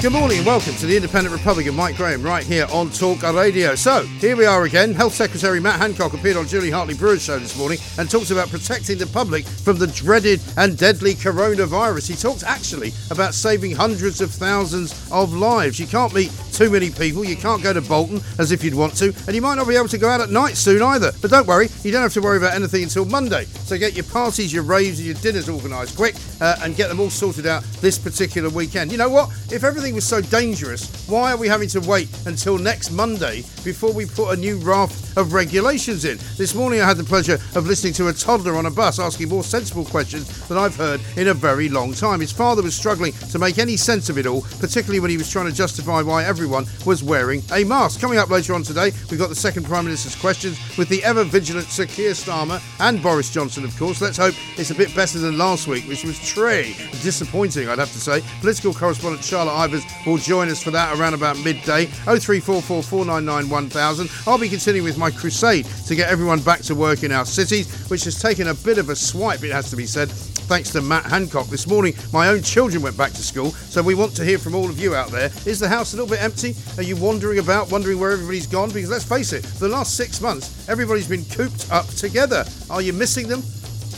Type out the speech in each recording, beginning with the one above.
Good morning and welcome to the Independent Republican, Mike Graham right here on Talk Radio. So, here we are again. Health Secretary Matt Hancock appeared on Julie Hartley Brewer's show this morning and talked about protecting the public from the dreaded and deadly coronavirus. He talked actually about saving hundreds of thousands of lives. You can't meet too many people, you can't go to Bolton as if you'd want to, and you might not be able to go out at night soon either. But don't worry, you don't have to worry about anything until Monday. So, get your parties, your raves, and your dinners organised quick uh, and get them all sorted out this particular weekend. You know what? If everything was so dangerous, why are we having to wait until next Monday before we put a new raft of regulations in? This morning I had the pleasure of listening to a toddler on a bus asking more sensible questions than I've heard in a very long time. His father was struggling to make any sense of it all, particularly when he was trying to justify why everyone was wearing a mask. Coming up later on today, we've got the second Prime Minister's questions with the ever vigilant Sir Keir Starmer and Boris Johnson, of course. Let's hope it's a bit better than last week, which was très disappointing, I'd have to say. Political correspondent Charlotte Ivers will join us for that around about midday. 0344 499 1000. I'll be continuing with my crusade to get everyone back to work in our cities, which has taken a bit of a swipe, it has to be said, thanks to Matt Hancock. This morning, my own children went back to school, so we want to hear from all of you out there. Is the house a little bit empty? Are you wandering about, wondering where everybody's gone? Because let's face it, for the last six months, everybody's been cooped up together. Are you missing them?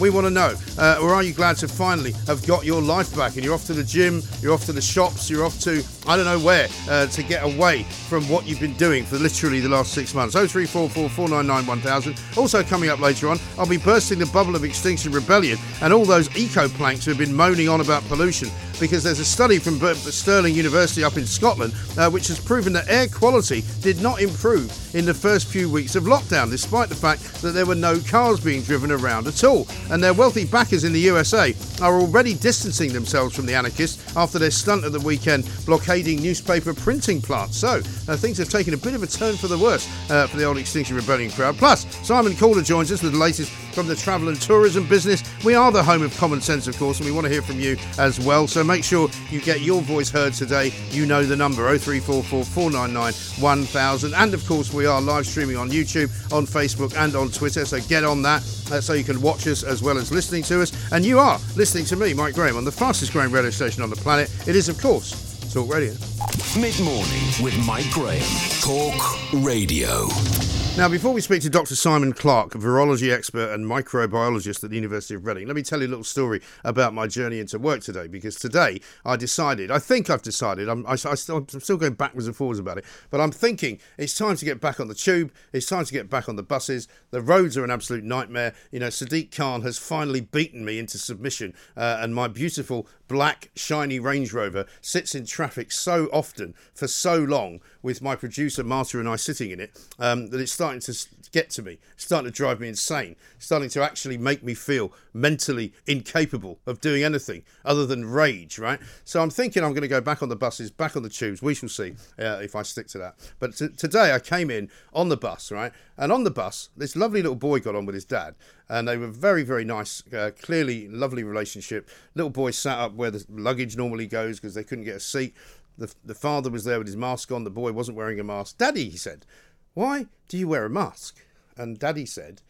We want to know. Uh, or are you glad to finally have got your life back and you're off to the gym, you're off to the shops, you're off to I don't know where uh, to get away from what you've been doing for literally the last six months? 0344 499 1000. Also, coming up later on, I'll be bursting the bubble of Extinction Rebellion and all those eco planks who have been moaning on about pollution because there's a study from Stirling University up in Scotland uh, which has proven that air quality did not improve in the first few weeks of lockdown, despite the fact that there were no cars being driven around at all. And their wealthy backers in the USA are already distancing themselves from the anarchists after their stunt at the weekend blockading newspaper printing plants. So uh, things have taken a bit of a turn for the worse uh, for the old Extinction Rebellion crowd. Plus, Simon Calder joins us with the latest from the travel and tourism business. We are the home of common sense, of course, and we want to hear from you as well. So make sure you get your voice heard today. You know the number 0344 499 1000. And of course, we are live streaming on YouTube, on Facebook, and on Twitter. So get on that uh, so you can watch us as well as listening to us. And you are listening to me, Mike Graham, on the fastest growing radio station on the planet. It is, of course, Talk Radio. Mid morning with Mike Graham. Talk Radio. Now, before we speak to Dr. Simon Clarke, a virology expert and microbiologist at the University of Reading, let me tell you a little story about my journey into work today. Because today I decided, I think I've decided, I'm, I, I still, I'm still going backwards and forwards about it, but I'm thinking it's time to get back on the tube. It's time to get back on the buses. The roads are an absolute nightmare. You know, Sadiq Khan has finally beaten me into submission, uh, and my beautiful black, shiny Range Rover sits in traffic so often for so long with my producer Marta and I sitting in it um, that it's starting to get to me, it's starting to drive me insane, it's starting to actually make me feel mentally incapable of doing anything other than rage, right? So I'm thinking I'm going to go back on the buses, back on the tubes. We shall see uh, if I stick to that. But t- today I came in on the bus, right? And on the bus, this lovely little boy got on with his dad, and they were very, very nice, uh, clearly lovely relationship. Little boy sat up where the luggage normally goes because they couldn't get a seat. The, the father was there with his mask on. The boy wasn't wearing a mask. Daddy, he said, why do you wear a mask? And Daddy said,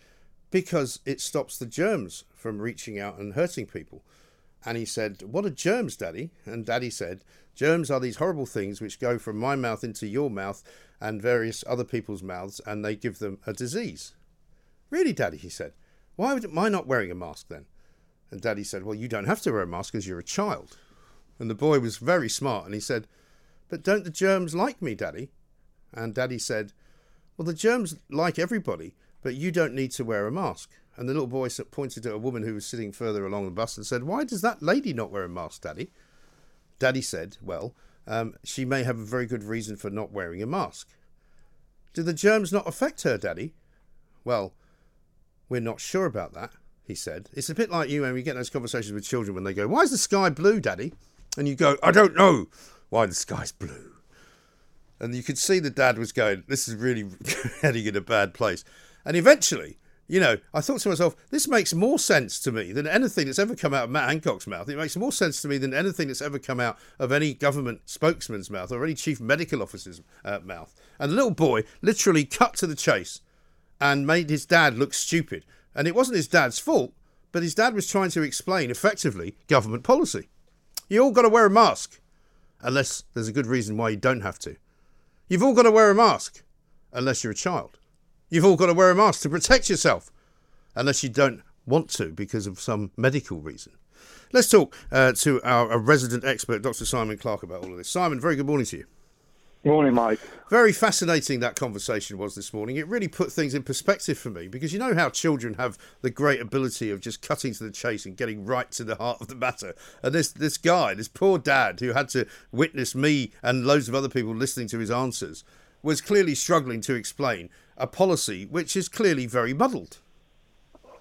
Because it stops the germs from reaching out and hurting people. And he said, What are germs, Daddy? And Daddy said, Germs are these horrible things which go from my mouth into your mouth and various other people's mouths, and they give them a disease. Really, Daddy, he said. Why am I not wearing a mask then? And Daddy said, Well, you don't have to wear a mask because you're a child. And the boy was very smart and he said, But don't the germs like me, Daddy? And Daddy said, Well, the germs like everybody, but you don't need to wear a mask. And the little boy pointed to a woman who was sitting further along the bus and said, Why does that lady not wear a mask, Daddy? Daddy said, Well, um, she may have a very good reason for not wearing a mask. Do the germs not affect her, Daddy? Well, we're not sure about that, he said. It's a bit like you when we get those conversations with children when they go, Why is the sky blue, Daddy? And you go, I don't know why the sky's blue. And you could see the dad was going, This is really heading in a bad place. And eventually, you know, I thought to myself, this makes more sense to me than anything that's ever come out of Matt Hancock's mouth. It makes more sense to me than anything that's ever come out of any government spokesman's mouth or any chief medical officer's uh, mouth. And the little boy literally cut to the chase and made his dad look stupid. And it wasn't his dad's fault, but his dad was trying to explain effectively government policy. You all got to wear a mask, unless there's a good reason why you don't have to. You've all got to wear a mask, unless you're a child. You've all got to wear a mask to protect yourself, unless you don't want to because of some medical reason. Let's talk uh, to our resident expert, Dr. Simon Clarke, about all of this. Simon, very good morning to you. Morning, Mike. Very fascinating that conversation was this morning. It really put things in perspective for me because you know how children have the great ability of just cutting to the chase and getting right to the heart of the matter. And this this guy, this poor dad who had to witness me and loads of other people listening to his answers, was clearly struggling to explain a policy which is clearly very muddled.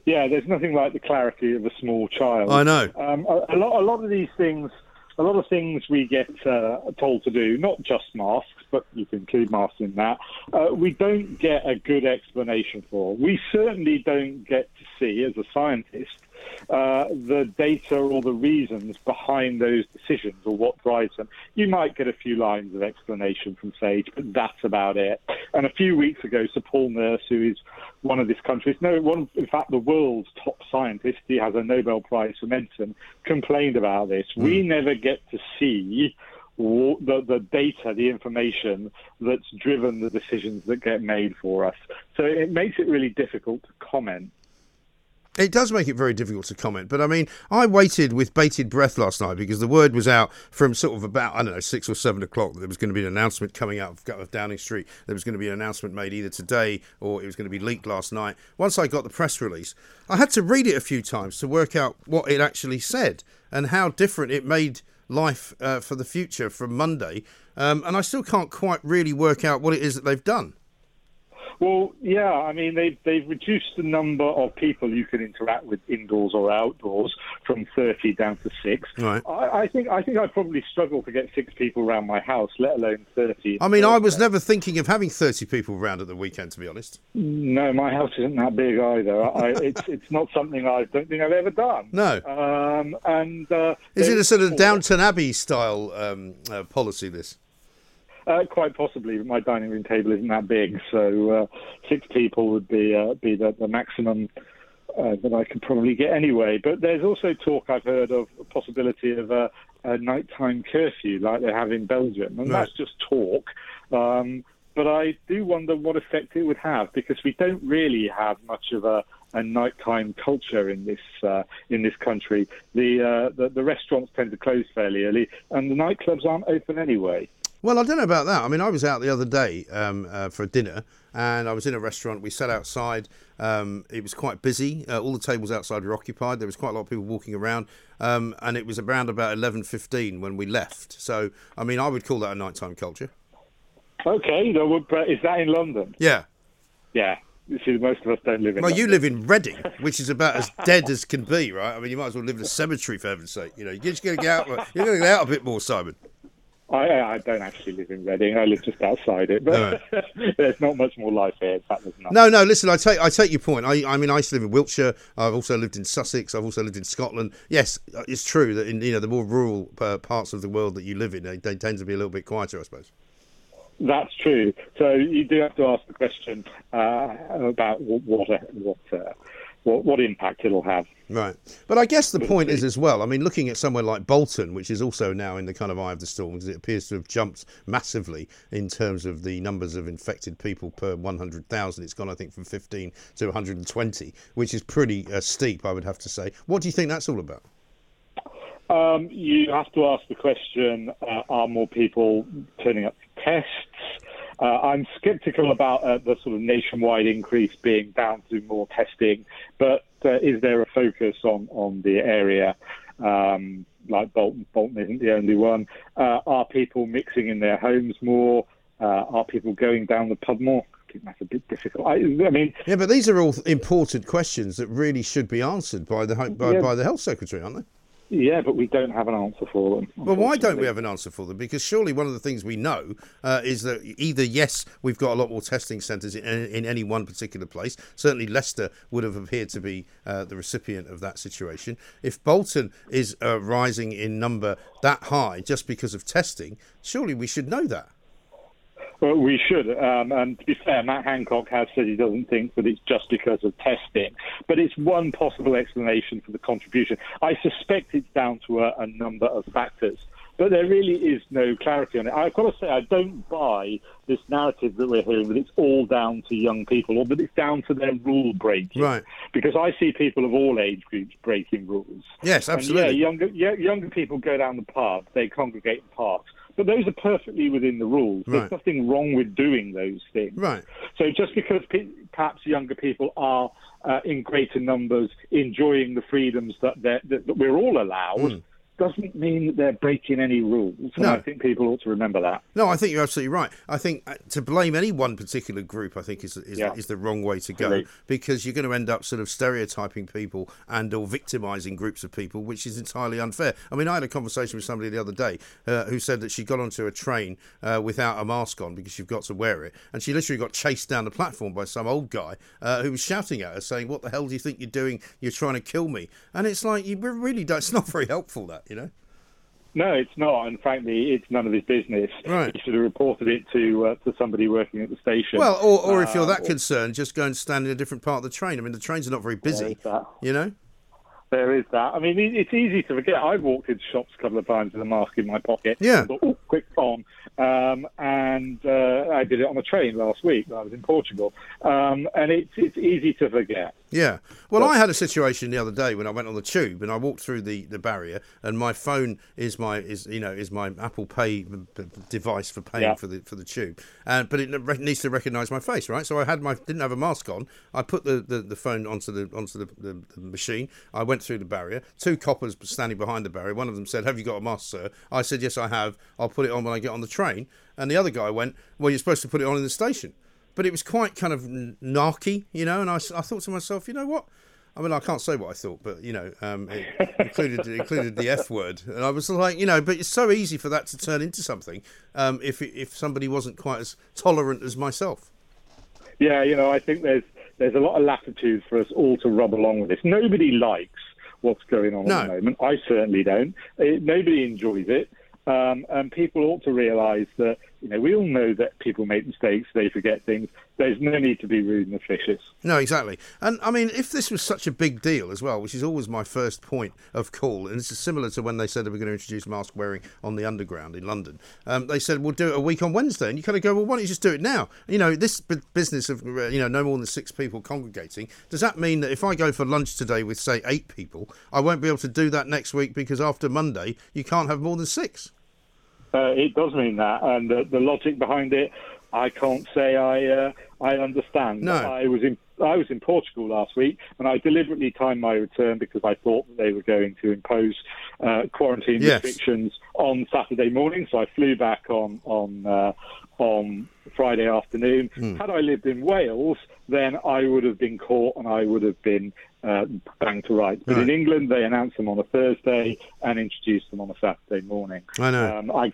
Yeah, there's nothing like the clarity of a small child. I know. Um, a, a, lot, a lot of these things, a lot of things we get uh, told to do, not just masks, but you can include masks in that. Uh, we don't get a good explanation for. We certainly don't get to see, as a scientist, uh, the data or the reasons behind those decisions or what drives them. You might get a few lines of explanation from Sage, but that's about it. And a few weeks ago, Sir Paul Nurse, who is one of this country's, no, one, in fact, the world's top scientist, he has a Nobel Prize for medicine, complained about this. Mm. We never get to see the, the data, the information that's driven the decisions that get made for us. So it makes it really difficult to comment. It does make it very difficult to comment, but I mean, I waited with bated breath last night because the word was out from sort of about, I don't know, six or seven o'clock that there was going to be an announcement coming out of Downing Street. There was going to be an announcement made either today or it was going to be leaked last night. Once I got the press release, I had to read it a few times to work out what it actually said and how different it made life uh, for the future from Monday. Um, and I still can't quite really work out what it is that they've done. Well, yeah, I mean they've they've reduced the number of people you can interact with indoors or outdoors from thirty down to six. Right. I, I think I think I'd probably struggle to get six people around my house, let alone thirty. I mean, I was never thinking of having thirty people around at the weekend, to be honest. No, my house isn't that big either. I, it's it's not something I don't think I've ever done. No. Um, and uh, is it a sort of Downton Abbey style um, uh, policy? This. Uh, quite possibly, but my dining room table isn't that big, so uh, six people would be uh, be the, the maximum uh, that I could probably get anyway. But there's also talk I've heard of a possibility of a, a nighttime curfew like they have in Belgium, and right. that's just talk. Um, but I do wonder what effect it would have because we don't really have much of a, a nighttime culture in this uh, in this country. The, uh, the the restaurants tend to close fairly early, and the nightclubs aren't open anyway. Well, I don't know about that. I mean, I was out the other day um, uh, for dinner, and I was in a restaurant. We sat outside. Um, it was quite busy. Uh, all the tables outside were occupied. There was quite a lot of people walking around, um, and it was around about eleven fifteen when we left. So, I mean, I would call that a nighttime culture. Okay, is that in London? Yeah. Yeah. You see, most of us don't live in. Well, London. you live in Reading, which is about as dead as can be, right? I mean, you might as well live in a cemetery for heaven's sake. You know, you're just going to get out. You're going to get out a bit more, Simon. I, I don't actually live in Reading. I live just outside it, but there's not much more life here. No, no. Listen, I take I take your point. I, I mean, I used to live in Wiltshire. I've also lived in Sussex. I've also lived in Scotland. Yes, it's true that in you know the more rural uh, parts of the world that you live in, they, they tend to be a little bit quieter, I suppose. That's true. So you do have to ask the question uh, about what what, uh, what, what impact it'll have. Right. But I guess the point is as well, I mean, looking at somewhere like Bolton, which is also now in the kind of eye of the storm, because it appears to have jumped massively in terms of the numbers of infected people per 100,000. It's gone, I think, from 15 to 120, which is pretty uh, steep, I would have to say. What do you think that's all about? Um, you have to ask the question uh, are more people turning up to tests? Uh, I'm sceptical about uh, the sort of nationwide increase being down to more testing, but uh, is there a focus on, on the area? Um, like Bolton, Bolton isn't the only one. Uh, are people mixing in their homes more? Uh, are people going down the pub more? I think that's a bit difficult. I, I, mean, yeah, but these are all important questions that really should be answered by the by, yeah. by the health secretary, aren't they? Yeah, but we don't have an answer for them. Well, why don't we have an answer for them? Because surely one of the things we know uh, is that either, yes, we've got a lot more testing centres in, in, any one particular place. Certainly, Leicester would have appeared to be uh, the recipient of that situation. If Bolton is uh, rising in number that high just because of testing, surely we should know that. Well, we should. Um, and to be fair, Matt Hancock has said he doesn't think that it's just because of testing, but it's one possible explanation for the contribution. I suspect it's down to a, a number of factors but there really is no clarity on it. I've got to say, I don't buy this narrative that we're hearing that it's all down to young people or that it's down to their rule breaking. Right. Because I see people of all age groups breaking rules. Yes, absolutely. And yeah, younger, yeah, younger people go down the pub, they congregate in parks. But those are perfectly within the rules. Right. There's nothing wrong with doing those things. Right. So just because pe- perhaps younger people are uh, in greater numbers enjoying the freedoms that, that, that we're all allowed, mm doesn't mean that they're breaking any rules. No. I think people ought to remember that. No, I think you're absolutely right. I think uh, to blame any one particular group, I think is is, yeah. is the wrong way to go really? because you're going to end up sort of stereotyping people and or victimising groups of people, which is entirely unfair. I mean, I had a conversation with somebody the other day uh, who said that she got onto a train uh, without a mask on because you've got to wear it, and she literally got chased down the platform by some old guy uh, who was shouting at her, saying, "What the hell do you think you're doing? You're trying to kill me!" And it's like you really don't. It's not very helpful. That you know. No, it's not, and frankly, it's none of his business. Right. He should have reported it to uh, to somebody working at the station. Well, or, or if you're that uh, concerned, just go and stand in a different part of the train. I mean, the trains are not very busy. You know. There is that. I mean, it's easy to forget. I've walked into shops a couple of times with a mask in my pocket. Yeah. Thought, oh, quick on. Um, and uh, I did it on a train last week. I was in Portugal, um, and it's it's easy to forget. Yeah. Well, I had a situation the other day when I went on the tube and I walked through the, the barrier, and my phone is my is you know is my Apple Pay device for paying yeah. for the for the tube, and but it needs to recognise my face, right? So I had my didn't have a mask on. I put the, the, the phone onto the onto the, the, the machine. I went through the barrier. Two coppers standing behind the barrier. One of them said, "Have you got a mask, sir?" I said, "Yes, I have. I'll put it on when I get on the train." And the other guy went, "Well, you're supposed to put it on in the station." But it was quite kind of narky, you know. And I, I thought to myself, you know what? I mean, I can't say what I thought, but you know, um, it included included the F word, and I was like, you know, but it's so easy for that to turn into something um, if if somebody wasn't quite as tolerant as myself. Yeah, you know, I think there's there's a lot of latitude for us all to rub along with this. Nobody likes what's going on no. at the moment. I certainly don't. It, nobody enjoys it. Um, and people ought to realise that you know we all know that people make mistakes, they forget things. There's no need to be rude and officious. No, exactly. And I mean, if this was such a big deal as well, which is always my first point of call, and this is similar to when they said they were going to introduce mask wearing on the underground in London. Um, they said we'll do it a week on Wednesday, and you kind of go, well, why don't you just do it now? You know, this business of you know no more than six people congregating. Does that mean that if I go for lunch today with say eight people, I won't be able to do that next week because after Monday you can't have more than six? Uh, it does mean that, and the, the, logic behind it, I can't say I uh, I understand. No. I was in I was in Portugal last week, and I deliberately timed my return because I thought that they were going to impose uh, quarantine yes. restrictions on Saturday morning. So I flew back on on uh, on Friday afternoon. Mm. Had I lived in Wales, then I would have been caught and I would have been uh, banged to rights. But right. in England, they announced them on a Thursday and introduced them on a Saturday morning. I know. Um, I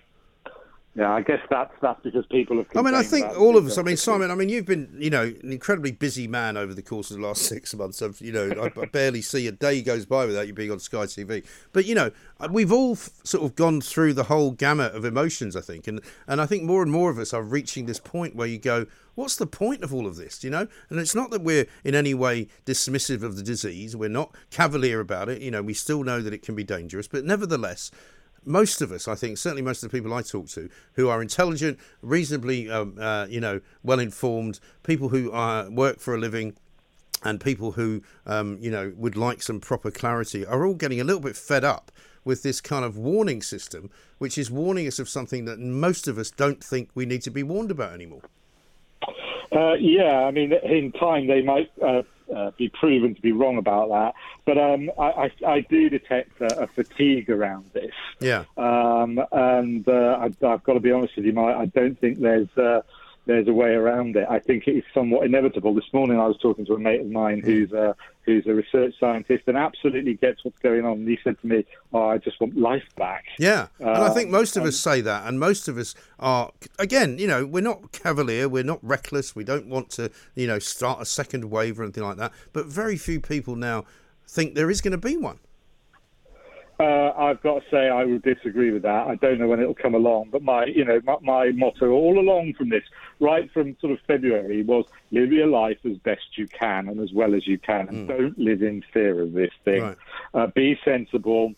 Yeah, I guess that's that's because people have. I mean, I think all of us. I mean. Simon. I mean, you've been, you know, an incredibly busy man over the course of the last six months. Of, you know, I, I barely see a day goes by without you being on Sky TV. But you know, uh, we've all f- sort of gone through the whole gamut of emotions. I think, and and I think more and more of us are reaching this point where you go, what's the point of all of this? You know, and it's not that we're in any way dismissive of the disease. We're not cavalier about it. You know, we still know that it can be dangerous, but nevertheless most of us, I think, certainly most of the people I talk to, who are intelligent, reasonably, um, uh, you know, well informed, people who uh, work for a living, and people who, um, you know, would like some proper clarity, are all getting a little bit fed up with this kind of warning system, which is warning us of something that most of us don't think we need to be warned about anymore. Uh, yeah, I mean, in time they might uh, uh, be proven to be wrong about that, but um, I, I, I do detect a, a fatigue around this. Yeah. Um, and uh, I, I've got to be honest with you, Mike, I don't think there's uh, there's a way around it. I think it is somewhat inevitable. This morning I was talking to a mate of mine who's uh, who's a research scientist and absolutely gets what's going on. And he said to me, "Oh, I just want life back." Yeah, and I think Um, most of us say that, and most of us are. Again, you know, we're not cavalier, we're not reckless, we don't want to, you know, start a second wave or anything like that. But very few people now think there is going to be one. Uh, I've got to say I would disagree with that. I don't know when it'll come along, but my, you know, my, my motto all along from this, right from sort of February, was live your life as best you can and as well as you can, and don't live in fear of this thing. Right. Uh, be sensible,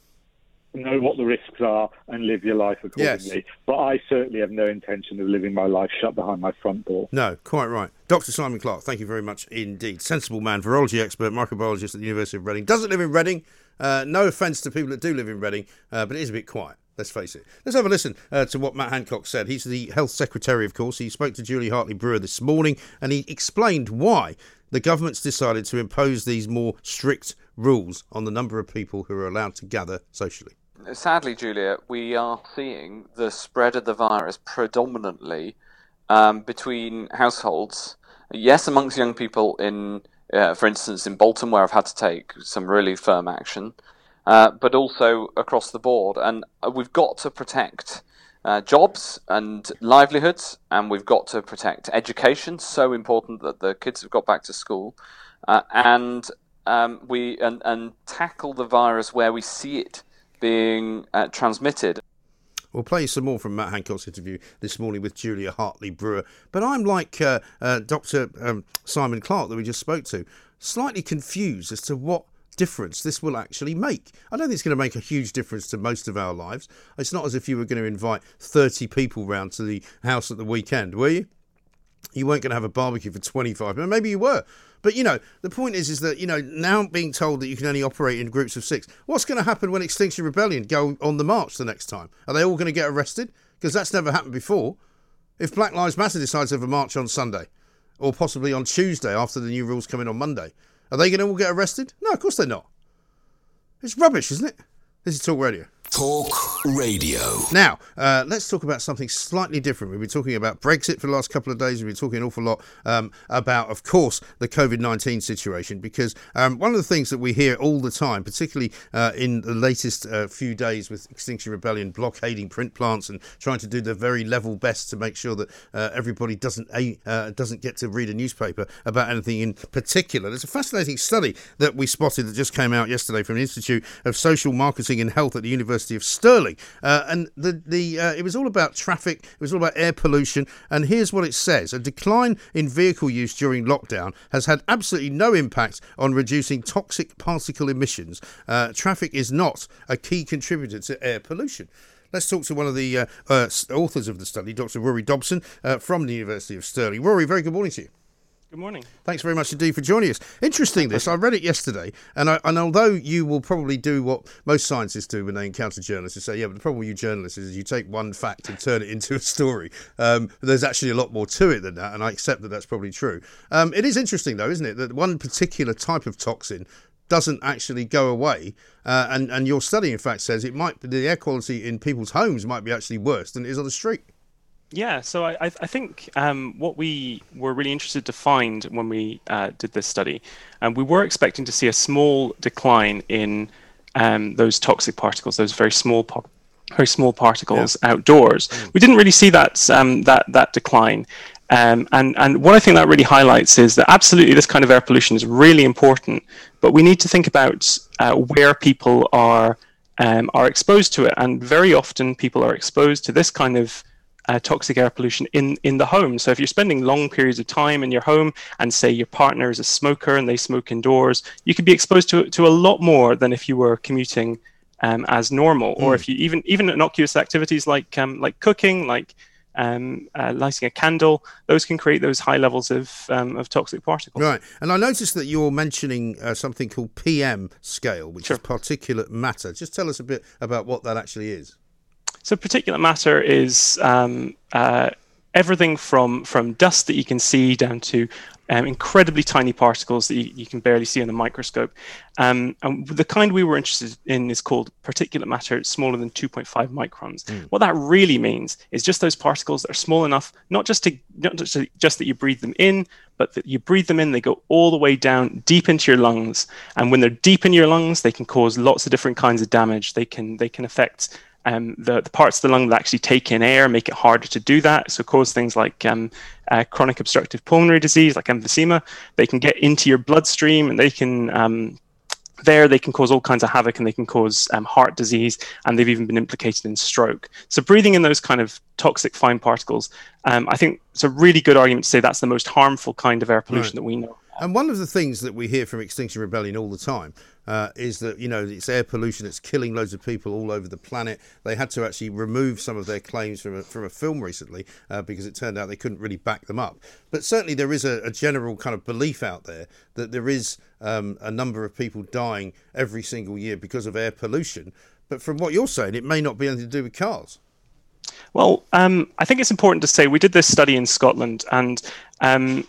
know what the risks are, and live your life accordingly. But I certainly have no intention of living my life shut behind my front door. No, quite right. Dr. Simon Clarke, thank you very much indeed. Sensible man, virology expert, microbiologist at the University of Reading. Doesn't live in Reading. Uh, no offence to people that do live in Reading, uh, but it is a bit quiet. Let's face it. Let's have a listen uh, to what Matt Hancock said. He's the health secretary, of course. He spoke to Julie Hartley Brewer this morning and he explained why the government's decided to impose these more strict rules on the number of people who are allowed to gather socially. Sadly, Julia, we are seeing the spread of the virus predominantly um, between households. Yes, amongst young people in, uh, for instance, in Bolton, where I've had to take some really firm action, uh, but also across the board. And uh, we've got to protect uh, jobs and livelihoods, and we've got to protect education. So important that the kids have got back to school, uh, and um, we and, and tackle the virus where we see it being uh, transmitted. We'll play some more from Matt Hancock's interview this morning with Julia Hartley Brewer. But I'm like uh, uh, Dr. Um, Simon Clarke that we just spoke to, slightly confused as to what difference this will actually make. I don't think it's going to make a huge difference to most of our lives. It's not as if you were going to invite 30 people round to the house at the weekend, were you? You weren't going to have a barbecue for 25 minutes. Maybe you were. But, you know, the point is, is that, you know, now being told that you can only operate in groups of six, what's going to happen when Extinction Rebellion go on the march the next time? Are they all going to get arrested? Because that's never happened before. If Black Lives Matter decides to have a march on Sunday, or possibly on Tuesday after the new rules come in on Monday, are they going to all get arrested? No, of course they're not. It's rubbish, isn't it? This is Talk Radio. Talk Radio. Now, uh, let's talk about something slightly different. We've been talking about Brexit for the last couple of days. We've been talking an awful lot um, about, of course, the COVID 19 situation because um, one of the things that we hear all the time, particularly uh, in the latest uh, few days with Extinction Rebellion blockading print plants and trying to do their very level best to make sure that uh, everybody doesn't uh, doesn't get to read a newspaper about anything in particular. There's a fascinating study that we spotted that just came out yesterday from the Institute of Social Marketing and Health at the University of Stirling, uh, and the the uh, it was all about traffic. It was all about air pollution. And here's what it says: a decline in vehicle use during lockdown has had absolutely no impact on reducing toxic particle emissions. Uh, traffic is not a key contributor to air pollution. Let's talk to one of the uh, uh, authors of the study, Dr. Ruaraidh Dobson uh, from the University of Stirling. Ruaraidh, very good morning to you. Good morning. Thanks very much indeed for joining us. Interesting, this. I read it yesterday, and, I, and although you will probably do what most scientists do when they encounter journalists, and say, yeah, but the problem with you journalists is you take one fact and turn it into a story. Um, there's actually a lot more to it than that, and I accept that that's probably true. Um, it is interesting, though, isn't it, that one particular type of toxin doesn't actually go away. Uh, and, and your study, in fact, says it might the air quality in people's homes might be actually worse than it is on the street. Yeah, so I, I think um, what we were really interested to find when we uh, did this study, um, we were expecting to see a small decline in um, those toxic particles, those very small po- very small particles yeah. outdoors. Mm. We didn't really see that um, that that decline. Um, and, and what I think that really highlights is that absolutely this kind of air pollution is really important, but we need to think about uh, where people are um, are exposed to it. And very often people are exposed to this kind of uh, toxic air pollution in, in the home. So if you're spending long periods of time in your home and say your partner is a smoker and they smoke indoors, you could be exposed to, to a lot more than if you were commuting um, as normal, mm. or if you even even innocuous activities like um, like cooking, like um, uh, lighting a candle, those can create those high levels of, um, of toxic particles. Right. And I noticed that you're mentioning uh, something called PM scale, which sure. is particulate matter. Just tell us a bit about what that actually is. So, particulate matter is um, uh, everything from, from dust that you can see down to um, incredibly tiny particles that you, you, can barely see on a microscope. Um, and the kind we were interested in is called particulate matter, It's smaller than 2.5 microns. Mm. What that really means is just those particles that are small enough, not just to not just, to, just that you breathe them in, but that you breathe them in, they go all the way down deep into your lungs. And when they're deep in your lungs, they can cause lots of different kinds of damage. They can they can affect um, the, the, parts of the lung that actually take in air make it harder to do that. So cause things like um, uh, chronic obstructive pulmonary disease, like emphysema. They can get into your bloodstream and they can um, there they can cause all kinds of havoc and they can cause um, heart disease and they've even been implicated in stroke so breathing in those kind of toxic fine particles um, i think it's a really good argument to say that's the most harmful kind of air pollution right. that we know and one of the things that we hear from Extinction Rebellion all the time uh, is that, you know, it's air pollution that's killing loads of people all over the planet. They had to actually remove some of their claims from a, from a film recently uh, because it turned out they couldn't really back them up. But certainly there is a, a general kind of belief out there that there is um, a number of people dying every single year because of air pollution. But from what you're saying, it may not be anything to do with cars. Well, um, I think it's important to say we did this study in Scotland, and um,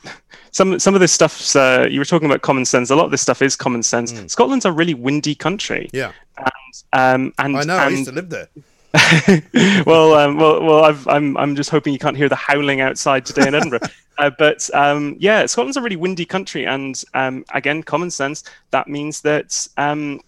some some of this stuff uh, you were talking about common sense. A lot of this stuff is common sense. Mm. Scotland's a really windy country. Yeah, and um, and I know. And, I used to live there. well, um, well, well. i am I'm, I'm just hoping you can't hear the howling outside today in Edinburgh. uh, but um, yeah, Scotland's a really windy country, and um, again, common sense. That means that um,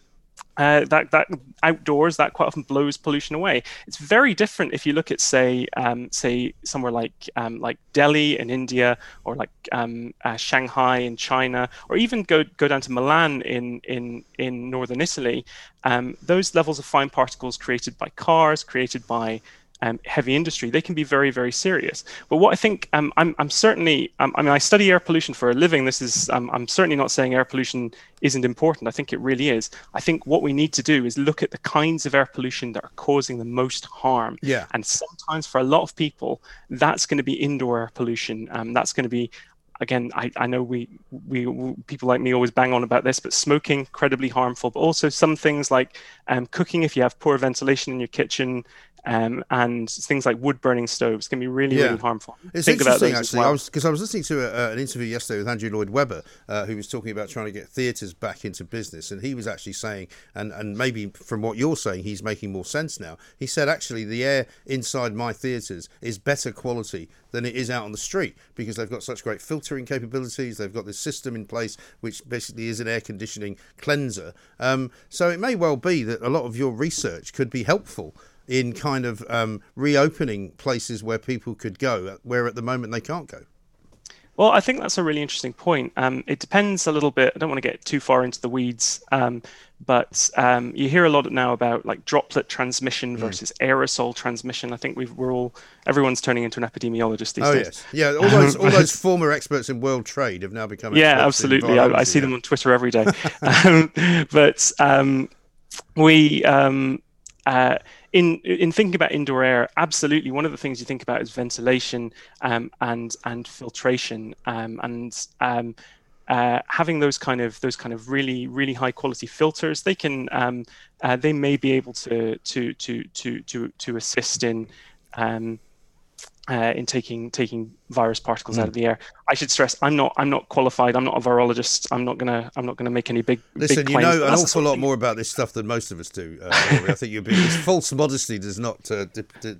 uh, that that outdoors that quite often blows pollution away. It's very different if you look at say um, say somewhere like um, like Delhi in India or like um, uh, Shanghai in China or even go go down to Milan in in in northern Italy. Um, those levels of fine particles created by cars, created by um, heavy industry, they can be very, very serious. But what I think, um, I'm, I'm certainly, um, I mean, I study air pollution for a living. This is, um, I'm certainly not saying air pollution isn't important. I think it really is. I think what we need to do is look at the kinds of air pollution that are causing the most harm. Yeah. And sometimes for a lot of people, that's going to be indoor air pollution. Um, that's going to be again, I, I know we, we, we people like me always bang on about this, but smoking incredibly harmful. But also some things like um, cooking if you have poor ventilation in your kitchen, um, and things like wood burning stoves can be really, yeah. really harmful. It's Think interesting, actually, well. because I, I, was listening to a, an interview yesterday with Andrew Lloyd Webber, uh, who was talking about trying to get theatres back into business, and he was actually saying, and, and maybe from what you're saying, he's making more sense now. He said, actually, the air inside my theatres is better quality than it is out on the street because they've got such great filtering capabilities. They've got this system in place which basically is an air conditioning cleanser. Um, so it may well be that a lot of your research could be helpful in kind of um, reopening places where people could go, where at the moment they can't go? Well, I think that's a really interesting point. Um, it depends a little bit. I don't want to get too far into the weeds, um, but um, you hear a lot now about like droplet transmission mm. versus mm. aerosol transmission. I think we are all everyone's turning into an epidemiologist these oh, days. yes, yeah. All those all those former experts in world trade have now become yeah, absolutely. I, I, see yeah. them on Twitter every day. Um, but um, we. Um, uh, in in thinking about indoor air, absolutely one of the things you think about is ventilation um, and and filtration um, and um, uh, having those kind of those kind of really really high quality filters. They can um, uh, they may be able to to to to to to assist in um, uh, in taking taking virus particles out Mm. of the air. I should stress I'm not I'm not qualified. I'm not a virologist. I'm not gonna I'm not gonna make any big Listen, big you know an awful lot more about this stuff than most of us do. Uh, I think you're being false modesty does not uh,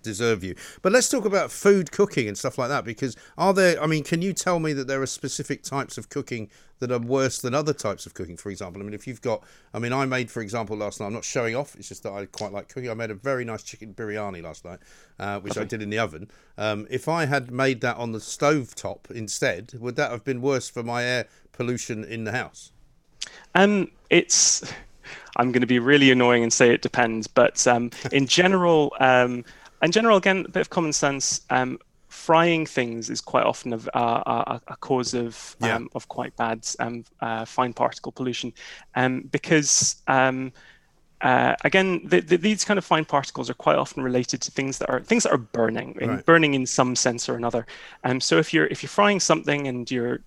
deserve you. But let's talk about food cooking and stuff like that. Because are there? I mean, can you tell me that there are specific types of cooking that are worse than other types of cooking? For example, I mean, if you've got, I mean, I made, for example, last night. I'm not showing off. It's just that I quite like cooking. I made a very nice chicken biryani last night, uh, which I did in the oven. Um, if I had made that on the stove top instead, would that have been worse for my air pollution in the house? Um, it's. I'm going to be really annoying and say it depends, but um, in general, um, in general, again, a bit of common sense. Um, frying things is quite often a, a, a, a cause of Yeah. um, of quite bad um, uh, fine particle pollution, um, because um, uh, again, the, the, these kind of fine particles are quite often related to things that are things that are burning, in, Right. burning in some sense or another. Um, so if you're if you're frying something and you're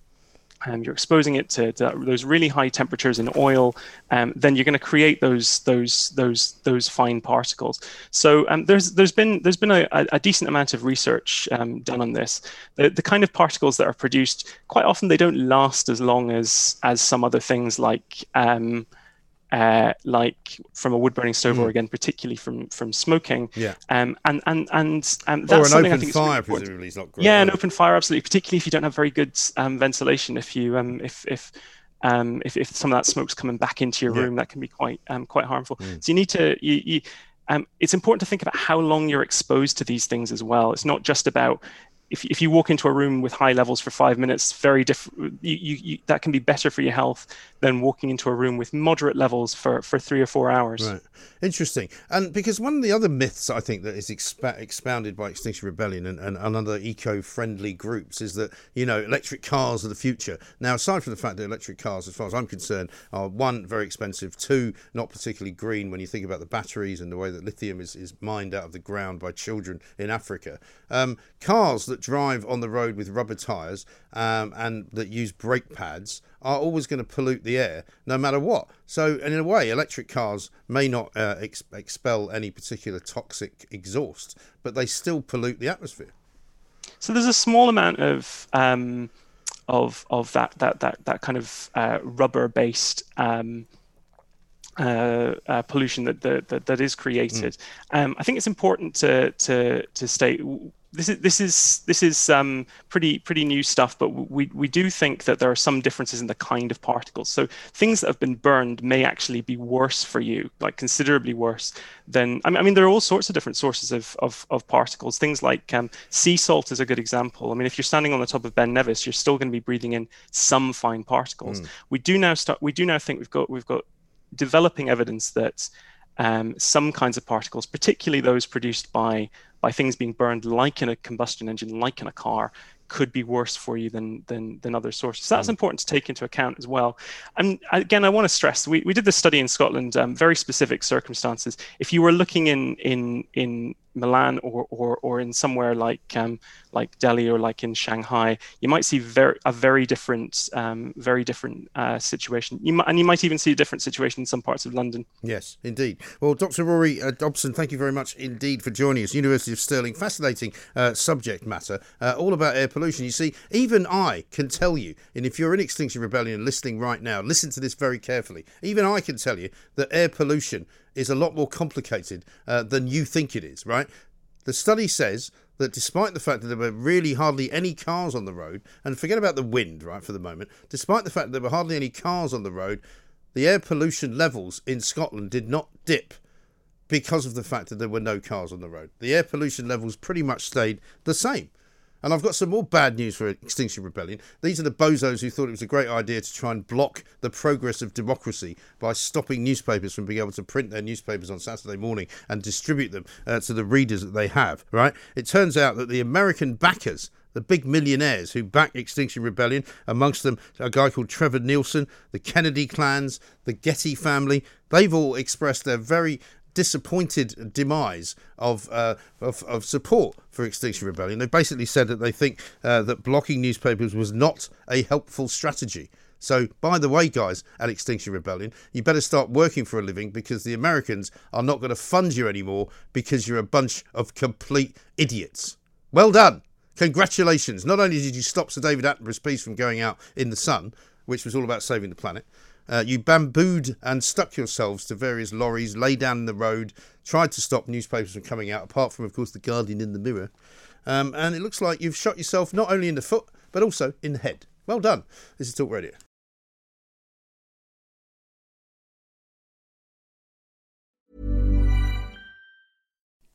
um, you're exposing it to, to those really high temperatures in oil, um, then you're going to create those those those those fine particles. So um, there's there's been there's been a, a a decent amount of research um, done on this. The, the kind of particles that are produced quite often they don't last as long as as some other things like um, uh, like from a wood burning stove or again particularly from from smoking. Hmm. Yeah. Um, and and and um, or that's an something I open think is really fire, presumably, is not great. Yeah, an open fire, absolutely. Particularly if you don't have very good um, ventilation. If you um, if if um, if, if some of that smoke's coming back into your Yeah. room, that can be quite um, quite harmful. Mm. So you need to you, you um, it's important to think about how long you're exposed to these things as well. It's not just about if, if you walk into a room with high levels for five minutes, very different. That can be better for your health than walking into a room with moderate levels for, for three or four hours. Right. Interesting. And because one of the other myths I think that is expa- expounded by Extinction Rebellion and, and, and other eco friendly groups is that, you know, electric cars are the future. Now, aside from the fact that electric cars, as far as I'm concerned, are one, very expensive, two, not particularly green when you think about the batteries and the way that lithium is, is mined out of the ground by children in Africa. Um, cars that drive on the road with rubber tyres um, and that use brake pads are always going to pollute the air no matter what. So, and in a way, electric cars may not uh, ex- expel any particular toxic exhaust, but they still pollute the atmosphere. So there's a small amount of um, of of that that that that kind of uh, rubber based um, uh, uh, pollution that, that that that is created. Um, I think it's important to to to state this is this is this is um, pretty pretty new stuff, but we we do think that there are some differences in the kind of particles. So things that have been burned may actually be worse for you, like considerably worse than. I mean, I mean there are all sorts of different sources of of, of particles. Things like um, sea salt is a good example. I mean, if you're standing on the top of Ben Nevis, you're still going to be breathing in some fine particles. We do now start. We do now think we've got we've got developing evidence that um, some kinds of particles, particularly those produced by by things being burned, like in a combustion engine, like in a car, could be worse for you than than, than other sources. So that's important to take into account as well. And again, I want to stress we, we did this study in Scotland, um, very specific circumstances. If you were looking in in in Milan or or, or in somewhere like um, like Delhi or like in Shanghai, you might see very a very different um, very different uh, situation. You might, and you might even see a different situation in some parts of London. Yes, indeed. Well, Dr. Ruaraidh uh, Dobson, thank you very much indeed for joining us. University of Stirling, fascinating uh, subject matter, uh, all about air pollution. You see, even I can tell you, and if you're in Extinction Rebellion listening right now, listen to this very carefully. Even I can tell you that air pollution is a lot more complicated uh, than you think it is, right? The study says that despite the fact that there were really hardly any cars on the road, and forget about the wind, right, for the moment, despite the fact that there were hardly any cars on the road, the air pollution levels in Scotland did not dip because of the fact that there were no cars on the road. The air pollution levels pretty much stayed the same. And I've got some more bad news for Extinction Rebellion. These are the bozos who thought it was a great idea to try and block the progress of democracy by stopping newspapers from being able to print their newspapers on Saturday morning and distribute them uh, to the readers that they have, right? It turns out that the American backers the big millionaires who back Extinction Rebellion, amongst them a guy called Trevor Neilson, the Kennedy clans, the Getty family, they've all expressed their very disappointed demise of, uh, of of support for Extinction Rebellion. They basically said that they think uh, that blocking newspapers was not a helpful strategy. So, by the way, guys, at Extinction Rebellion, you better start working for a living because the Americans are not going to fund you anymore because you're a bunch of complete idiots. Well done. Congratulations. Not only did you stop Sir David Attenborough's piece from going out in the sun, which was all about saving the planet, uh, you bambooed and stuck yourselves to various lorries, lay down in the road, tried to stop newspapers from coming out, apart from, of course, The Guardian in the Mirror. Um, and it looks like you've shot yourself not only in the foot, but also in the head. Well done. This is Talk Radio.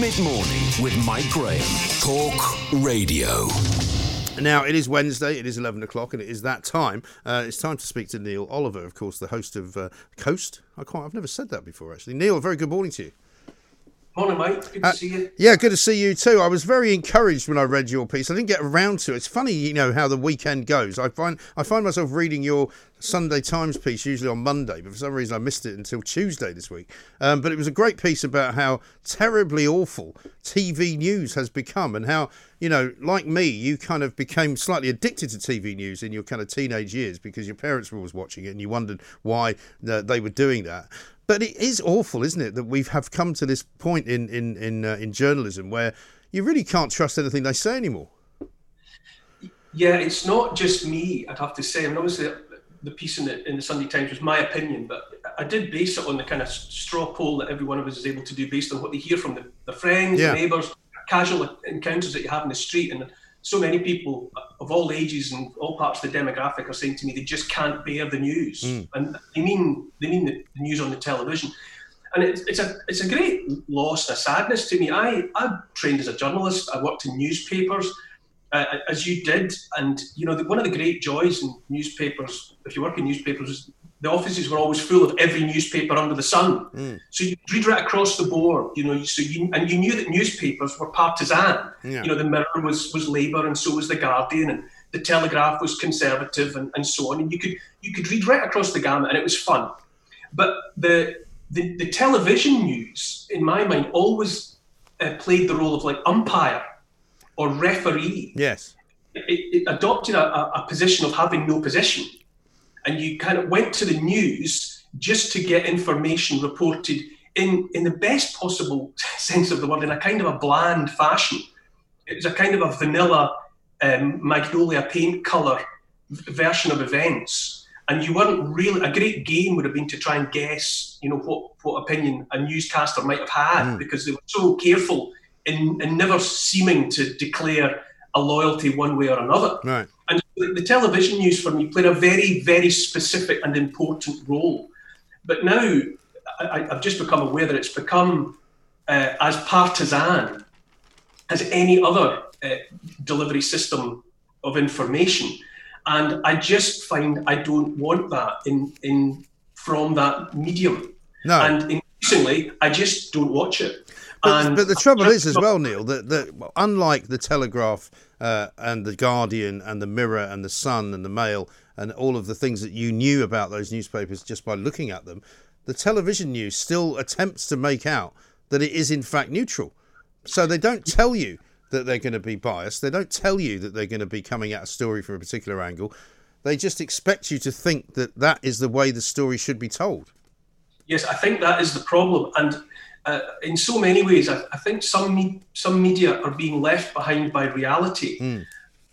Mid morning with Mike Graham. Talk Radio. Now, it is Wednesday, it is 11 o'clock, and it is that time. Uh, it's time to speak to Neil Oliver, of course, the host of uh, Coast. I can't, I've never said that before, actually. Neil, very good morning to you. Morning, mate. Good to Uh, see you. Yeah, good to see you too. I was very encouraged when I read your piece. I didn't get around to it. It's funny, you know, how the weekend goes. I find I find myself reading your Sunday Times piece usually on Monday, but for some reason I missed it until Tuesday this week. Um, but it was a great piece about how terribly awful TV news has become, and how you know, like me, you kind of became slightly addicted to TV news in your kind of teenage years because your parents were always watching it, and you wondered why uh, they were doing that. But it is awful, isn't it, that we have come to this point in in in, uh, in journalism where you really can't trust anything they say anymore. Yeah, it's not just me. I'd have to say. I mean, obviously, the piece in the in the Sunday Times was my opinion, but I did base it on the kind of straw poll that every one of us is able to do based on what they hear from the, the friends, Yeah. the neighbours, casual encounters that you have in the street, and so many people of all ages and all parts of the demographic are saying to me they just can't bear the news, and they mean they mean the, the news on the television. And it's, it's a it's a great loss and a sadness to me. I I trained as a journalist. I worked in newspapers, uh, as you did, and you know the, one of the great joys in newspapers, if you work in newspapers, is the offices were always full of every newspaper under the sun. So you read right across the board, you know. So you and you knew that newspapers were partisan. Yeah. You know, the Mirror was was Labour, and so was the Guardian, and the Telegraph was Conservative, and, and so on. And you could you could read right across the gamut, and it was fun. But the the, the television news, in my mind, always uh, played the role of like umpire or referee. Yes. It, it adopted a, a position of having no position, and you kind of went to the news just to get information reported in in the best possible sense of the word, in a kind of a bland fashion. It was a kind of a vanilla um, magnolia paint color version of events and you weren't really a great game would have been to try and guess you know what what opinion a newscaster might have had because they were so careful in, in never seeming to declare a loyalty one way or another. Right. And the television news for me played a very, very specific and important role. But now I, have just become aware that it's become uh, as partisan as any other uh, delivery system of information. And I just find I don't want that in, in from that medium. No. And increasingly, I just don't watch it. But, but, the trouble is, as well, Neil, that, that unlike the Telegraph uh, and the Guardian and the Mirror and the Sun and the Mail and all of the things that you knew about those newspapers just by looking at them, the television news still attempts to make out that it is in fact neutral. So they don't tell you that they're going to be biased. They don't tell you that they're going to be coming at a story from a particular angle. They just expect you to think that that is the way the story should be told. Yes, I think that is the problem. And uh, in so many ways, I, I think some me- some media are being left behind by reality. Mm.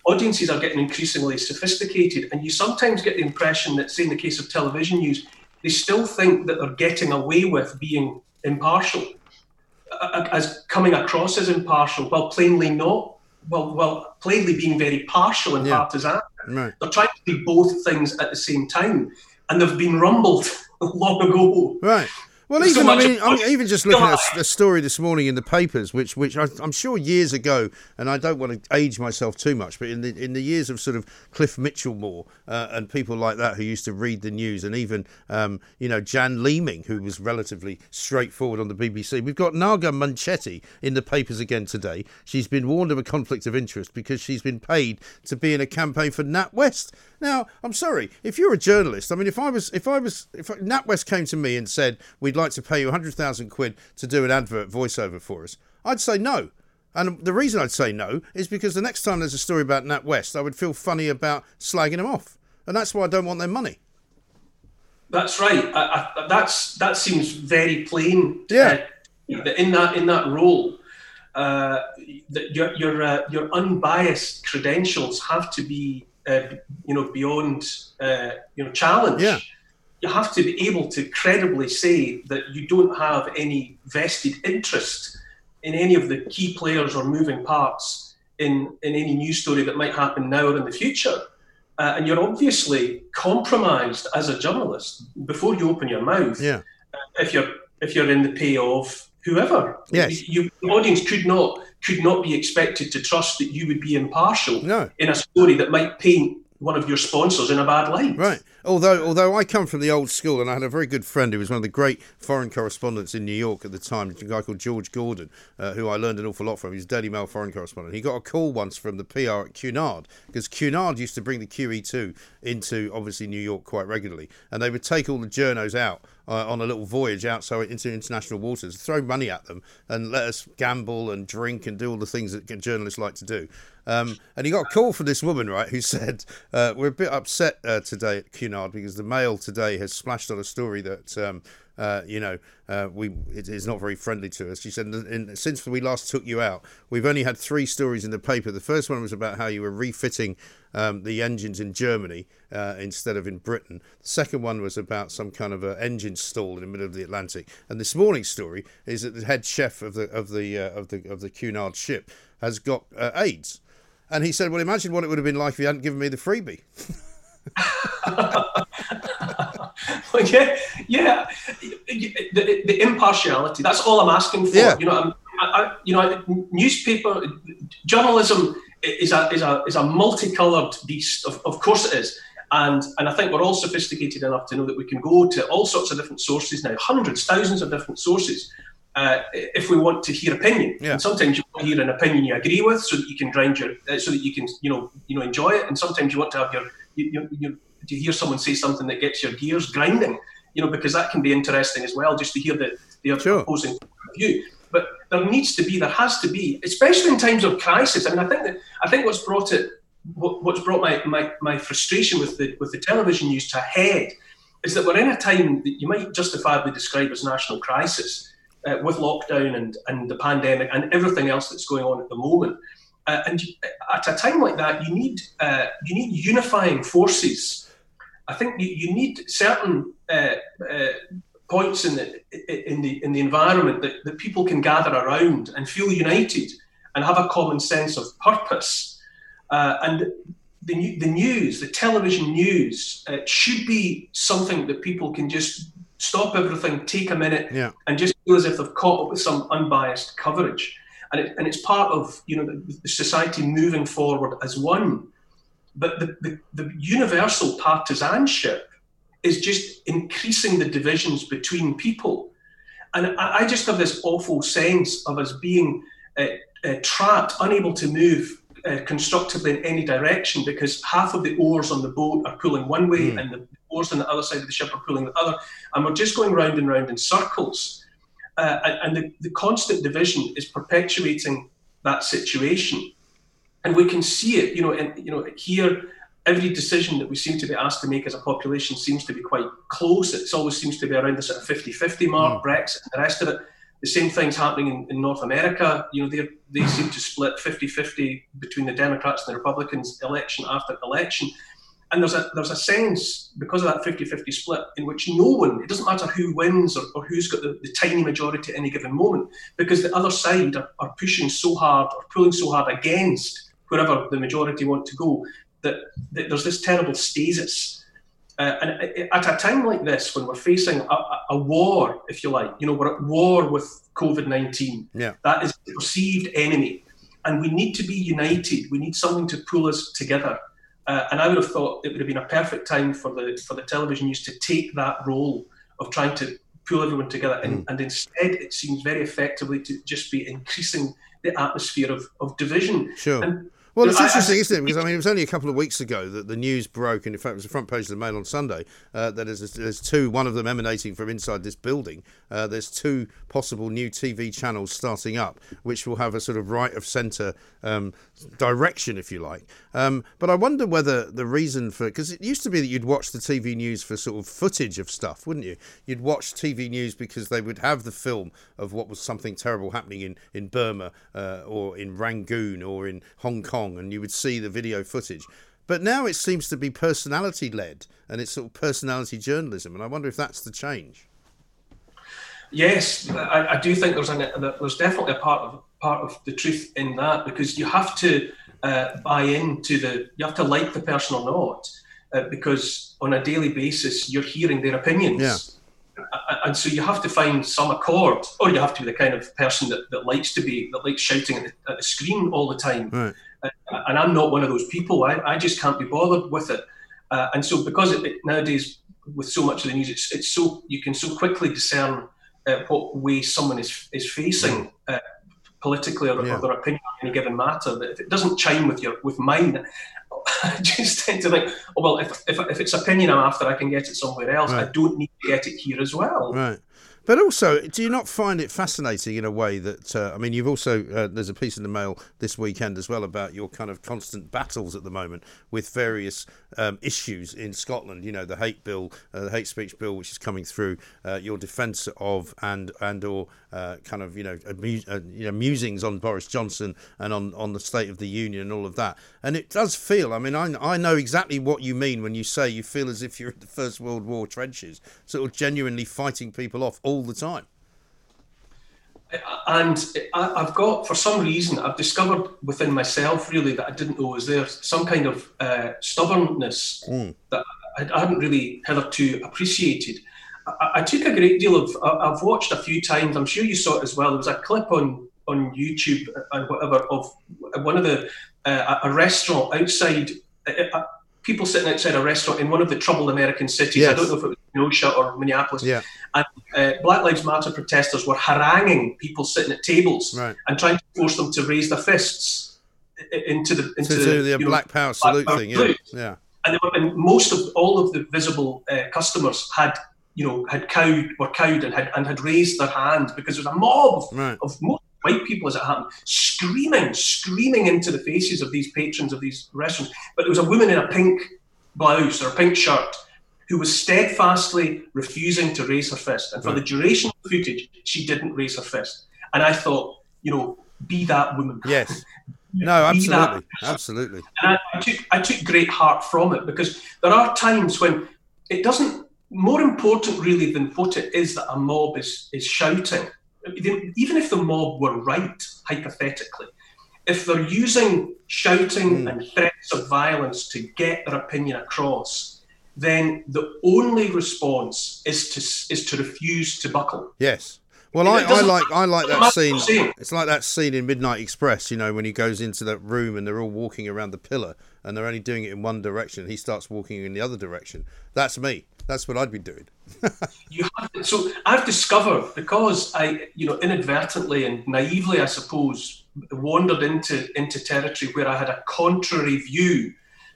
Audiences are getting increasingly sophisticated, and you sometimes get the impression that, say, in the case of television news, they still think that they're getting away with being impartial as coming across as impartial, while plainly not, well, well, plainly being very partial and yeah. partisan. Right. They're trying to be both things at the same time, and they've been rumbled long ago. Right. Well, even so I mean, I'm even just looking at a, a, story this morning in the papers, which which I, am sure years ago, and I don't want to age myself too much, but in the in the years of sort of Cliff Michelmore uh, and people like that who used to read the news, and even um, you know Jan Leeming, who was relatively straightforward on the BBC. We've got Naga Munchetty in the papers again today. She's been warned of a conflict of interest because she's been paid to be in a campaign for NatWest. Now, I'm sorry, if you're a journalist, I mean, if I was, if I was, if NatWest came to me and said we'd like to pay you 100,000 quid to do an advert voiceover for us, I'd say no. And the reason I'd say no is because the next time there's a story about NatWest, I would feel funny about slagging them off, and that's why I don't want their money. That's right. I, I, that's that seems very plain. Yeah. Uh, in that in that role, uh, your your uh, your unbiased credentials have to be uh, you know, beyond, uh, you know, challenge. Yeah. You have to be able to credibly say that you don't have any vested interest in any of the key players or moving parts in, in any news story that might happen now or in the future. Uh, and you're obviously compromised as a journalist before you open your mouth. Yeah. Uh, if you're if you're in the pay of whoever, yes. you, the audience could not could not be expected to trust that you would be impartial no. in a story that might paint one of your sponsors in a bad light. Right. Although, although I come from the old school, and I had a very good friend who was one of the great foreign correspondents in New York at the time, a guy called George Gordon, uh, who I learned an awful lot from. He was Daily Mail foreign correspondent. He got a call once from the PR at Cunard because Cunard used to bring the QE2 into obviously New York quite regularly, and they would take all the journos out uh, on a little voyage out so into international waters, throw money at them, and let us gamble and drink and do all the things that journalists like to do. Um, and he got a call from this woman, right, who said, uh, We're a bit upset uh, today at Cunard because the Mail today has splashed on a story that, um, uh, you know, uh, we it is not very friendly to us. She said, in, Since we last took you out, we've only had three stories in the paper. The first one was about how you were refitting um, the engines in Germany uh, instead of in Britain. The second one was about some kind of an engine stall in the middle of the Atlantic. And this morning's story is that the head chef of the of the uh, of the of the Cunard ship has got AIDS. And he said, Well, imagine what it would have been like if you hadn't given me the freebie. well, yeah, yeah. The, the, impartiality, that's all I'm asking for. Yeah. You know, I'm, I, you know, newspaper journalism is a, is a, is a multicolored beast. Of, of course it is. And, and I think we're all sophisticated enough to know that we can go to all sorts of different sources now, hundreds, thousands of different sources, uh, if we want to hear opinion. Yeah. And sometimes you want to hear an opinion you agree with, so that you can grind your, uh, so that you can, you know, you know, enjoy it. And sometimes you want to have your, you, you, you, hear someone say something that gets your gears grinding, you know, because that can be interesting as well, just to hear the, the sure. opposing view. But there needs to be, there has to be, especially in times of crisis. I mean, I think that I think what's brought it, what, what's brought my, my, my frustration with the with the television news to a head, is that we're in a time that you might justifiably describe as national crisis uh, with lockdown and, and the pandemic and everything else that's going on at the moment. Uh, and at a time like that, you need uh, you need unifying forces. I think you, you need certain uh, uh, points in the in the in the environment that, that people can gather around and feel united and have a common sense of purpose. Uh, and the, the news, the television news, should be something that people can just stop everything, take a minute, yeah. and just feel as if they've caught up with some unbiased coverage. And, it, and it's part of you know the, the society moving forward as one. But the, the, the universal partisanship is just increasing the divisions between people. And I, I just have this awful sense of us being uh, uh, trapped, unable to move uh, constructively in any direction because half of the oars on the boat are pulling one way mm. and the oars on the other side of the ship are pulling the other. And we're just going round and round in circles. Uh, and the, the constant division is perpetuating that situation. And we can see it, you know, and you know, here every decision that we seem to be asked to make as a population seems to be quite close. It always seems to be around the sort of 50-50 mark, mm. Brexit and the rest of it. The same thing's happening in, in North America. You know, they they seem to split 50-50 between the Democrats and the Republicans election after election. And there's a there's a sense because of that 50-50 split in which no one, it doesn't matter who wins or, or who's got the, the, tiny majority at any given moment, because the other side are, are pushing so hard or pulling so hard against wherever the majority want to go that, that there's this terrible stasis uh, and at a time like this, when we're facing a, a, war, if you like, you know, we're at war with COVID 19. Yeah. That is the perceived enemy. And we need to be united. We need something to pull us together. Uh, and I would have thought it would have been a perfect time for the for the television news to take that role of trying to pull everyone together. And, mm. and instead, it seems very effectively to just be increasing the atmosphere of, of division. Sure. And well, it's interesting, isn't it? Because I mean, it was only a couple of weeks ago that the news broke, and in fact, it was the front page of the Mail on Sunday. Uh, that there's, there's two, one of them emanating from inside this building. Uh, there's two possible new TV channels starting up, which will have a sort of right of centre um, direction, if you like. Um, but I wonder whether the reason for because it used to be that you'd watch the TV news for sort of footage of stuff, wouldn't you? You'd watch TV news because they would have the film of what was something terrible happening in in Burma uh, or in Rangoon or in Hong Kong, and you would see the video footage. But now it seems to be personality led, and it's sort of personality journalism, and I wonder if that's the change. Yes, I, I do think there's an, there's definitely a part of part of the truth in that because you have to uh, buy into the you have to like the person or not uh, because on a daily basis you're hearing their opinions. Yeah. And so you have to find some accord, or you have to be the kind of person that, that likes to be that likes shouting at the, at the screen all the time. Right. And I'm not one of those people. I, I just can't be bothered with it. Uh, and so because it, it, nowadays with so much of the news, it's, it's so you can so quickly discern uh, what way someone is is facing uh, politically or, yeah. or, their opinion on any given matter. That if it doesn't chime with your with mine, I just tend to think, oh well, if, if, if it's opinion I'm after, I can get it somewhere else. Right. I don't need to get it here as well. Right. But also, do you not find it fascinating in a way that uh, I mean, you've also uh, there's a piece in the Mail this weekend as well about your kind of constant battles at the moment with various um, issues in Scotland. You know, the hate bill, uh, the hate speech bill, which is coming through, uh, your defence of and and or uh, kind of you know, uh, you know musings on Boris Johnson and on on the State of the Union and all of that. And it does feel. I mean, I I know exactly what you mean when you say you feel as if you're in the First World War trenches, sort of genuinely fighting people off all the time. And I've got, for some reason, I've discovered within myself really that I didn't know was there some kind of uh, stubbornness mm. that I hadn't really hitherto appreciated. I, I, took a great deal of, I've watched a few times, I'm sure you saw it as well. There was a clip on, on YouTube and whatever of one of the, uh, a restaurant outside. Uh, people sitting outside a restaurant in one of the troubled American cities. Yes. I don't know if it was Kenosha or Minneapolis. Yeah. And uh, Black Lives Matter protesters were haranguing people sitting at tables right. and trying to force them to raise their fists into the into to the, the Black know, Power salute Black thing. Yeah. yeah. And, were, and, most of all of the visible uh, customers had you know had cowed were cowed and had and had raised their hand because there was a mob of, right. of most white people as it happened, screaming, screaming into the faces of these patrons of these restaurants. But there was a woman in a pink blouse or a pink shirt who was steadfastly refusing to raise her fist. And for right. the duration of the footage, she didn't raise her fist. And I thought, you know, be that woman. Yes. No, absolutely, absolutely. And I, I, took I took great heart from it because there are times when it doesn't more important, really, than what it is that a mob is, is shouting, even if the mob were right, hypothetically, if they're using shouting mm. and threats of violence to get their opinion across, then the only response is to is to refuse to buckle. Yes. Well, I, I, like I like that scene. It's like that scene in Midnight Express, you know, when he goes into that room and they're all walking around the pillar and they're only doing it in one direction. He starts walking in the other direction. That's me. That's what I'd be doing. you have to, so I've discovered because I, you know, inadvertently and naively, I suppose, wandered into into territory where I had a contrary view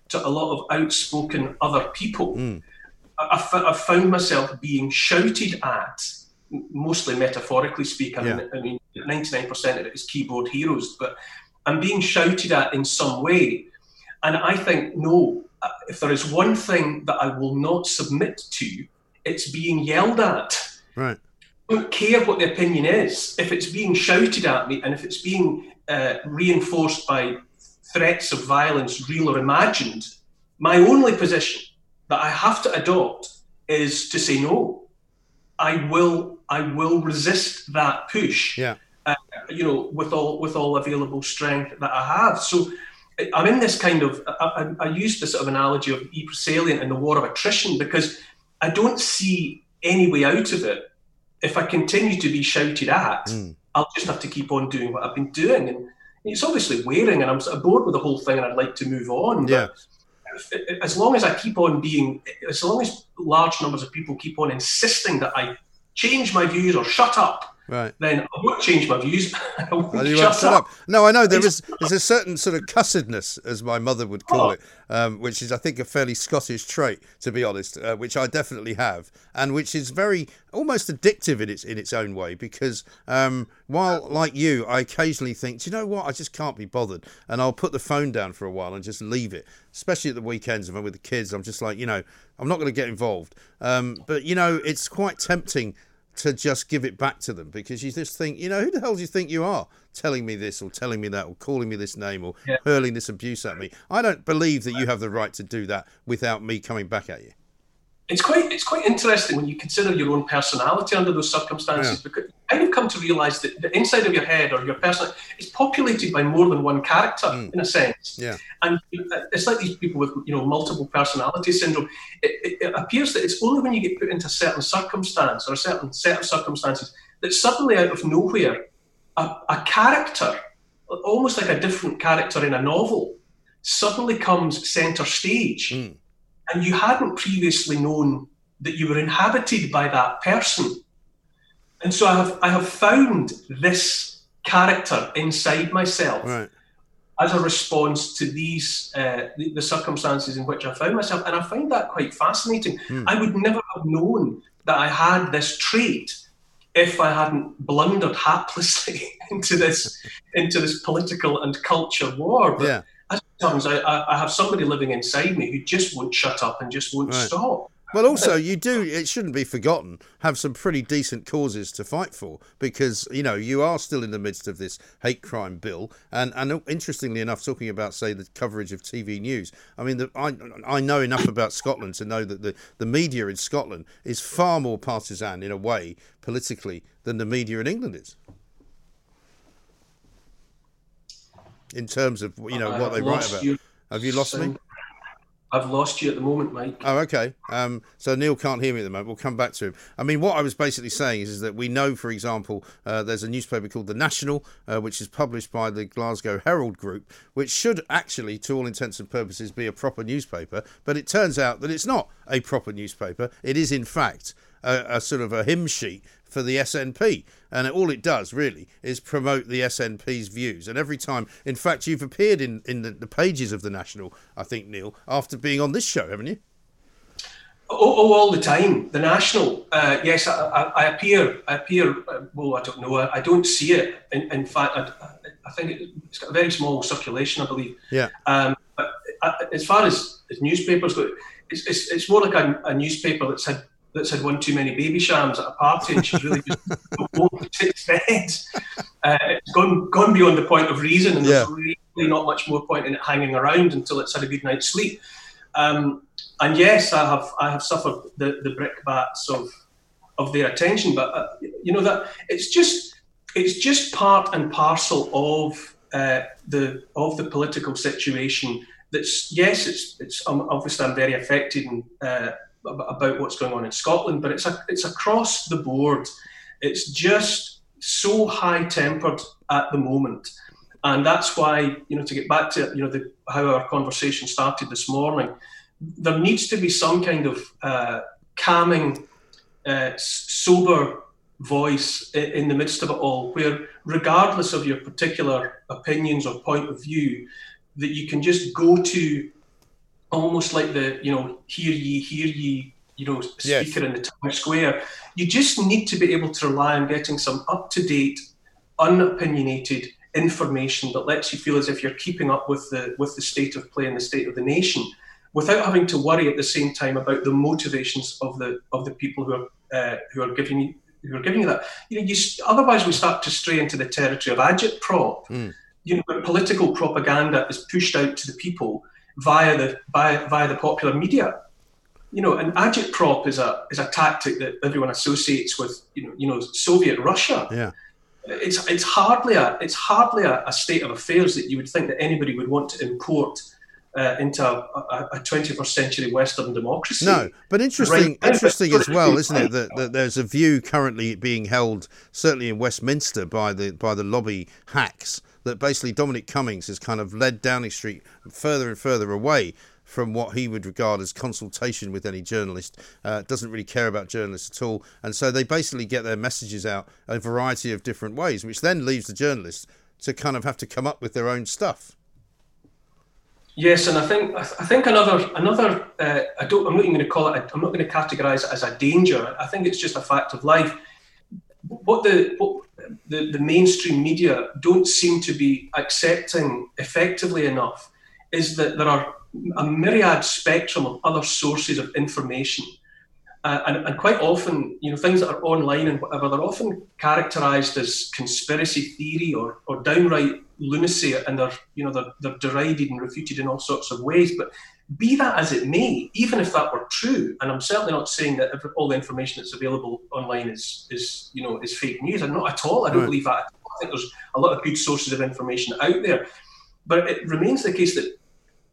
to a lot of outspoken other people. Mm. I, I, I found myself being shouted at mostly metaphorically speaking. Yeah. I mean, ninety-nine percent of it is keyboard heroes, but I'm being shouted at in some way, and I think no. Uh, if there is one thing that I will not submit to, it's being yelled at. Right. I don't care what the opinion is. If it's being shouted at me, and if it's being uh, reinforced by threats of violence, real or imagined, my only position that I have to adopt is to say no. I will I will resist that push. Yeah. Uh, you know, with all with all available strength that I have. So I'm in this kind of. I, I, I use the sort of analogy of Ypres Salient and the war of attrition because I don't see any way out of it. If I continue to be shouted at, mm. I'll just have to keep on doing what I've been doing, and it's obviously wearing, and I'm sort of bored with the whole thing, and I'd like to move on. Yeah. as long as I keep on being, as long as large numbers of people keep on insisting that I change my views or shut up, right. then I won't change my views. I won't you shut, shut up. up. No, I know there is there's a certain sort of cussedness, as my mother would call oh. it, um, which is I think a fairly Scottish trait, to be honest, uh, which I definitely have, and which is very almost addictive in its in its own way. Because um, while like you, I occasionally think, do you know what? I just can't be bothered, and I'll put the phone down for a while and just leave it. Especially at the weekends, if I'm with the kids, I'm just like, you know, I'm not going to get involved. Um, but you know, it's quite tempting to just give it back to them because you just think, you know, who the hell do you think you are telling me this or telling me that or calling me this name or yeah. hurling this abuse at me? I don't believe that you have the right to do that without me coming back at you it's quite it's quite interesting when you consider your own personality under those circumstances yeah. because kind of come to realize that the inside of your head or your person is populated by more than one character mm. in a sense. Yeah. And it's like these people with you know multiple personality syndrome. It, it, it appears that it's only when you get put into a certain circumstance or a certain set of circumstances that suddenly out of nowhere a, a character almost like a different character in a novel suddenly comes center stage. Mm and you hadn't previously known that you were inhabited by that person. And so I have I have found this character inside myself right. as a response to these uh, the, the, circumstances in which I found myself, and I find that quite fascinating. Hmm. I would never have known that I had this trait if I hadn't blundered haplessly into this into this political and culture war. But yeah sometimes I, I have somebody living inside me who just won't shut up and just won't right. stop. Well, also, you do, it shouldn't be forgotten, have some pretty decent causes to fight for because, you know, you are still in the midst of this hate crime bill. And, and interestingly enough, talking about, say, the coverage of TV news, I mean, the, I, I know enough about Scotland to know that the, the media in Scotland is far more partisan in a way, politically, than the media in England is. In terms of you know what they write about. You. Have you lost me? I've lost you at the moment, Mike. Oh, okay. Um, so Neil can't hear me at the moment. We'll come back to him. I mean, what I was basically saying is, is that we know, for example, uh, there's a newspaper called The National, uh, which is published by the Glasgow Herald Group, which should actually, to all intents and purposes, be a proper newspaper. But it turns out that it's not a proper newspaper. It is, in fact, a, a sort of a hymn sheet for the SNP. And all it does really is promote the SNP's views. And every time, in fact, you've appeared in, in the, the pages of the National, I think, Neil, after being on this show, haven't you? Oh, oh, all the time. The National, uh, yes, I, I, I, appear. I appear. Uh, well, I don't know. I, I don't see it. In, in fact, I, I think it, has got a very small circulation, I believe. Yeah. Um, but uh, as far as, as newspapers go, it's, it's, it's more like a, a newspaper that's had that's had one too many Babychams at a party and she's really just its bed. Uh, it's gone gone beyond the point of reason and yeah. there's really not much more point in it hanging around until it's had a good night's sleep. Um, and yes, I have I have suffered the, the brickbats of of their attention, but uh, you know that it's just it's just part and parcel of uh, the of the political situation. That's yes, it's it's um, obviously I'm very affected and, uh, about what's going on in Scotland, but it's a, it's across the board. It's just so high tempered at the moment, and that's why you know to get back to you know the, how our conversation started this morning there needs to be some kind of uh, calming, uh, sober voice in the midst of it all, where regardless of your particular opinions or point of view, that you can just go to almost like the you know hear ye hear ye you know speaker yes. in the town square. You just need to be able to rely on getting some up to date, unopinionated information that lets you feel as if you're keeping up with the with the state of play and the state of the nation without having to worry at the same time about the motivations of the of the people who are uh, who are giving you who are giving you that. You know, you, otherwise we start to stray into the territory of agitprop. Mm. You know, political propaganda is pushed out to the people via the via, via the popular media. You know, and agitprop is a is a tactic that everyone associates with you know you know Soviet Russia. Yeah. It's it's hardly a it's hardly a, a state of affairs that you would think that anybody would want to import uh, into a, a, 21st century Western democracy. No, but interesting, right. interesting as well, isn't it? That, that there's a view currently being held, certainly in Westminster, by the by the lobby hacks, that basically Dominic Cummings has kind of led Downing Street further and further away from what he would regard as consultation with any journalist. Uh, doesn't really care about journalists at all, and so they basically get their messages out a variety of different ways, which then leaves the journalists to kind of have to come up with their own stuff. Yes, and I think I think another another uh, I don't I'm not even going to call it. I'm not going to categorise it as a danger. I think it's just a fact of life. What the what the, the mainstream media don't seem to be accepting effectively enough is that there are a myriad spectrum of other sources of information. Uh, and, and, quite often, you know, things that are online and whatever, they're often characterized as conspiracy theory or, or downright lunacy and they're you know they're, they're derided and refuted in all sorts of ways but be that as it may even if that were true and i'm certainly not saying that all the information that's available online is is you know is fake news. I'm not at all. I don't right. believe that i think there's a lot of good sources of information out there. But it remains the case that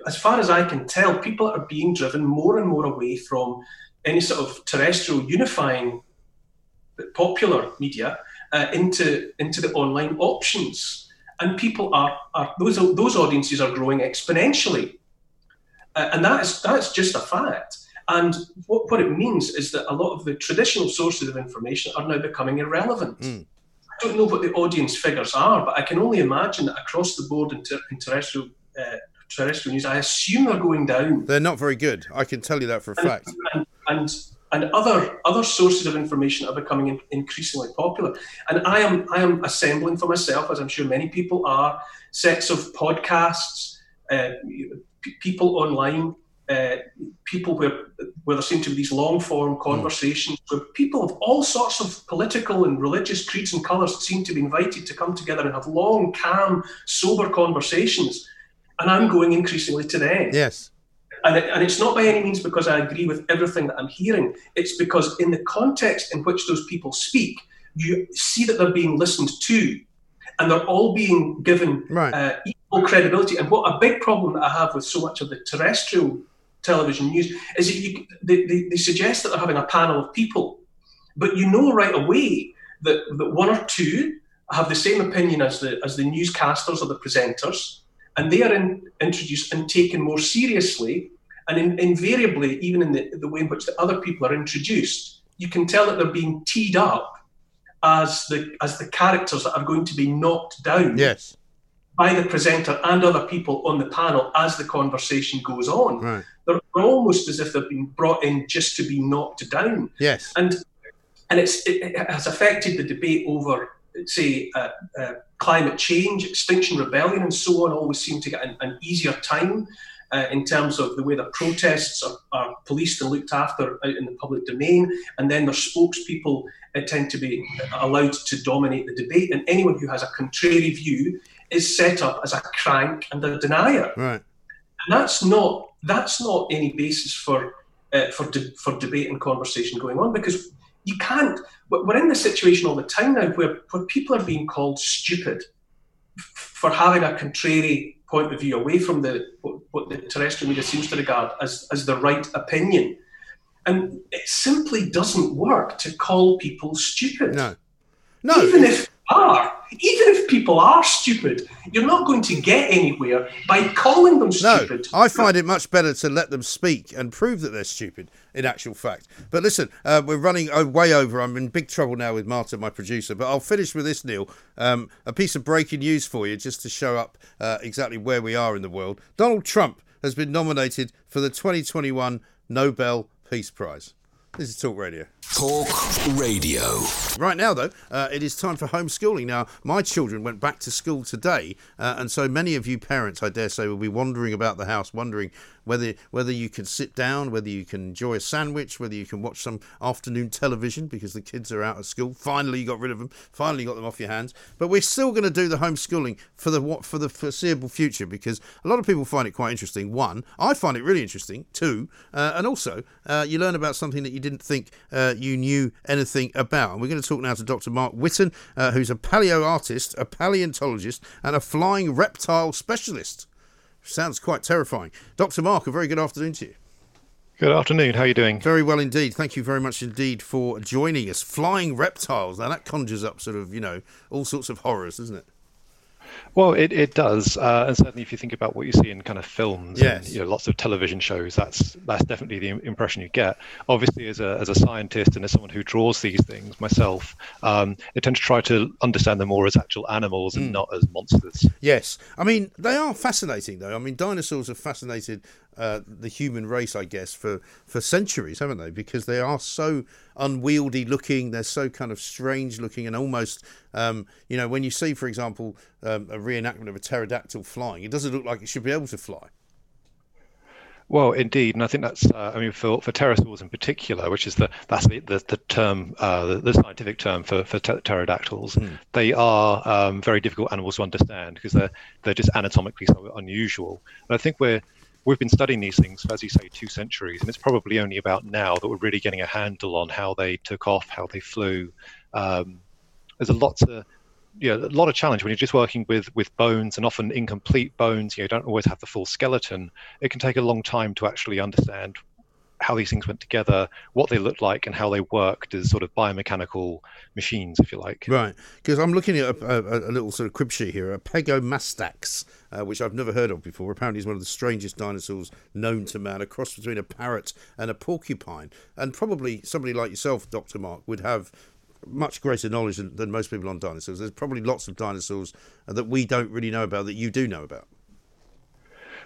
as far as i can tell people are being driven more and more away from any sort of terrestrial unifying popular media uh, into into the online options. And people are, are those those audiences are growing exponentially, and that is that's just a fact. And what, what it means is that a lot of the traditional sources of information are now becoming irrelevant. Mm. I don't know what the audience figures are, but I can only imagine that across the board in, ter- in terrestrial uh, terrestrial news, I assume they're going down. They're not very good. I can tell you that for a and, fact. And, and and other other sources of information are becoming in, increasingly popular. And I am I am assembling for myself, as I'm sure many people are, sets of podcasts, uh, p- people online, uh, people where where there seem to be these long form conversations mm. where people of all sorts of political and religious creeds and colours seem to be invited to come together and have long, calm, sober conversations. And I'm going increasingly to them. Yes. And, it, and it's not by any means because I agree with everything that I'm hearing. It's because in the context in which those people speak, you see that they're being listened to and they're all being given right. uh, credibility. And what a big problem that I have with so much of the terrestrial television news is that you, they, they, they suggest that they're having a panel of people, but you know right away that, that one or two have the same opinion as the as the newscasters or the presenters, and they are in, introduced and taken more seriously. And in, invariably, even in the, the way in which the other people are introduced, you can tell that they're being teed up as the as the characters that are going to be knocked down. Yes. By the presenter and other people on the panel as the conversation goes on. Right. They're almost as if they've been brought in just to be knocked down. Yes. And and it's it, it has affected the debate over say, uh, uh, climate change, Extinction Rebellion, and so on, always seem to get an, an easier time uh, in terms of the way the protests are, are, policed and looked after out in the public domain, and then their spokespeople uh, tend to be allowed to dominate the debate, and anyone who has a contrary view is set up as a crank and a denier. Right. and that's not that's not any basis for uh, for de- for debate and conversation going on because you can't. We're in this situation all the time now where where people are being called stupid for having a contrary point of view away from the what, what the terrestrial media seems to regard as as the right opinion. And it simply doesn't work to call people stupid. No. No. Even if are, even if people are stupid, you're not going to get anywhere by calling them stupid. No, I find it much better to let them speak and prove that they're stupid in actual fact. But listen, uh, we're running uh, way over. I'm in big trouble now with Marta, my producer. But I'll finish with this, Neil. Um, a piece of breaking news for you, just to show up uh, exactly where we are in the world. Donald Trump has been nominated for the 2021 Nobel Peace Prize. This is Talk Radio. Talk Radio. Right now, though, uh, it is time for homeschooling. Now, my children went back to school today, uh, and so many of you parents, I dare say, will be wandering about the house wondering whether whether you can sit down, whether you can enjoy a sandwich, whether you can watch some afternoon television because the kids are out of school. Finally, you got rid of them. Finally, got them off your hands. But we're still going to do the homeschooling for the what for the foreseeable future because a lot of people find it quite interesting. One, I find it really interesting. Two, uh, and also uh, you learn about something that you didn't think uh, you knew anything about. And we're going to talk now to Dr. Mark Witton, uh, who's a paleo artist, a paleontologist, and a flying reptile specialist. Sounds quite terrifying. Dr. Mark, a very good afternoon to you. Good afternoon. How are you doing? Very well indeed. Thank you very much indeed for joining us. Flying reptiles. Now that conjures up sort of, you know, all sorts of horrors, doesn't it? Well, it, it does, uh, and certainly if you think about what you see in kind of films, yes. and, you know, lots of television shows, that's that's definitely the impression you get. Obviously, as a as a scientist and as someone who draws these things myself, um, I tend to try to understand them more as actual animals and mm. not as monsters. Yes, I mean they are fascinating though. I mean dinosaurs have fascinated uh, the human race, I guess, for, for centuries, haven't they? Because they are so unwieldy looking, they're so kind of strange looking, and almost, um, you know, when you see, for example, um, a reenactment of a pterodactyl flying, it doesn't look like it should be able to fly. Well, indeed, and I think that's uh, I mean for, for pterosaurs in particular, which is the that's the the, the term uh, the, the, scientific term for for pterodactyls. Mm. They are um, very difficult animals to understand because they're they're just anatomically so unusual. And I think we're we've been studying these things for, as you say, two centuries, and it's probably only about now that we're really getting a handle on how they took off, how they flew. Um, there's a lot to, know, a lot of challenge when you're just working with with bones and often incomplete bones. You, know, don't always have the full skeleton. It can take a long time to actually understand how these things went together, what they looked like, and how they worked as sort of biomechanical machines, if you like. Right, because I'm looking at a, a, a, little sort of crib sheet here, a Pegomastax, uh, which I've never heard of before. Apparently, is one of the strangest dinosaurs known to man, a cross between a parrot and a porcupine. And probably somebody like yourself, Dr. Mark, would have much greater knowledge than, than most people on dinosaurs. There's probably lots of dinosaurs that we don't really know about that you do know about.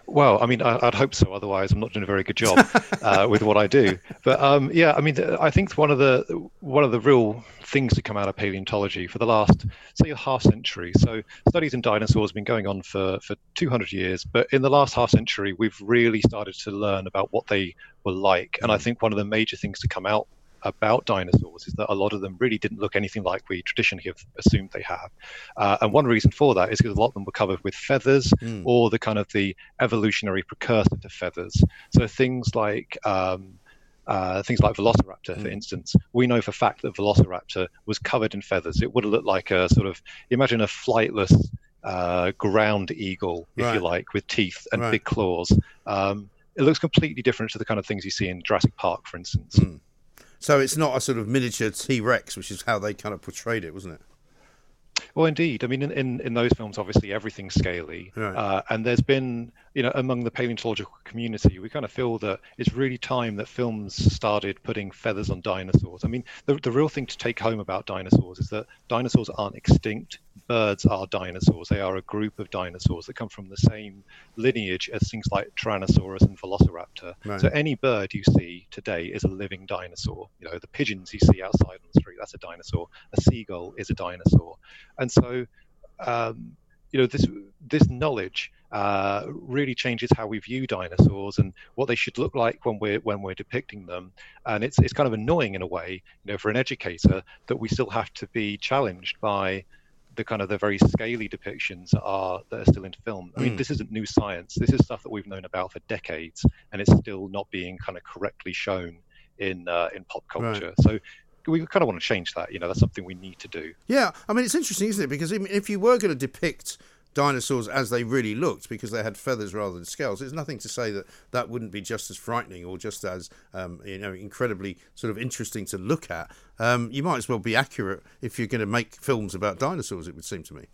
Well, I mean, I, would hope so. Otherwise, I'm not doing a very good job uh, with what I do. But um, yeah, I mean, I think one of the one of the real things to come out of paleontology for the last, say, a half century. So studies in dinosaurs have been going on for for 200 years, but in the last half century, we've really started to learn about what they were like. And I think one of the major things to come out about dinosaurs is that a lot of them really didn't look anything like we traditionally have assumed they have. Uh, and one reason for that is because a lot of them were covered with feathers mm. or the kind of the evolutionary precursor to feathers. So things like um, uh, things like Velociraptor, mm. for instance, we know for fact that Velociraptor was covered in feathers. It would have looked like a sort of imagine a flightless uh, ground eagle, if right. you like, with teeth and right. big claws. Um, it looks completely different to the kind of things you see in Jurassic Park, for instance. Mm. So it's not a sort of miniature T Rex, which is how they kind of portrayed it, wasn't it? Well, indeed. I mean, in, in, in those films, obviously everything's scaly, right. uh, and there's been, you know, among the paleontological community, we kind of feel that it's really time that films started putting feathers on dinosaurs. I mean, the the real thing to take home about dinosaurs is that dinosaurs aren't extinct birds are dinosaurs. They are a group of dinosaurs that come from the same lineage as things like Tyrannosaurus and Velociraptor. Right. So any bird you see today is a living dinosaur. You know, the pigeons you see outside on the street, that's a dinosaur. A seagull is a dinosaur. And so, um, you know, this this knowledge uh, really changes how we view dinosaurs and what they should look like when we're when we're depicting them. And it's it's kind of annoying in a way, you know, for an educator that we still have to be challenged by the kind of the very scaly depictions are that are still in film. I mean, Mm. this isn't new science. This is stuff that we've known about for decades, and it's still not being kind of correctly shown in uh, in pop Right. culture. So we kind of want to change that. You know, that's something we need to do. Yeah, I mean, it's interesting, isn't it? Because if you were going to depict dinosaurs as they really looked, because they had feathers rather than scales, there's nothing to say that that wouldn't be just as frightening or just as um, you know incredibly sort of interesting to look at. Um, you might as well be accurate if you're going to make films about dinosaurs. It would seem to me.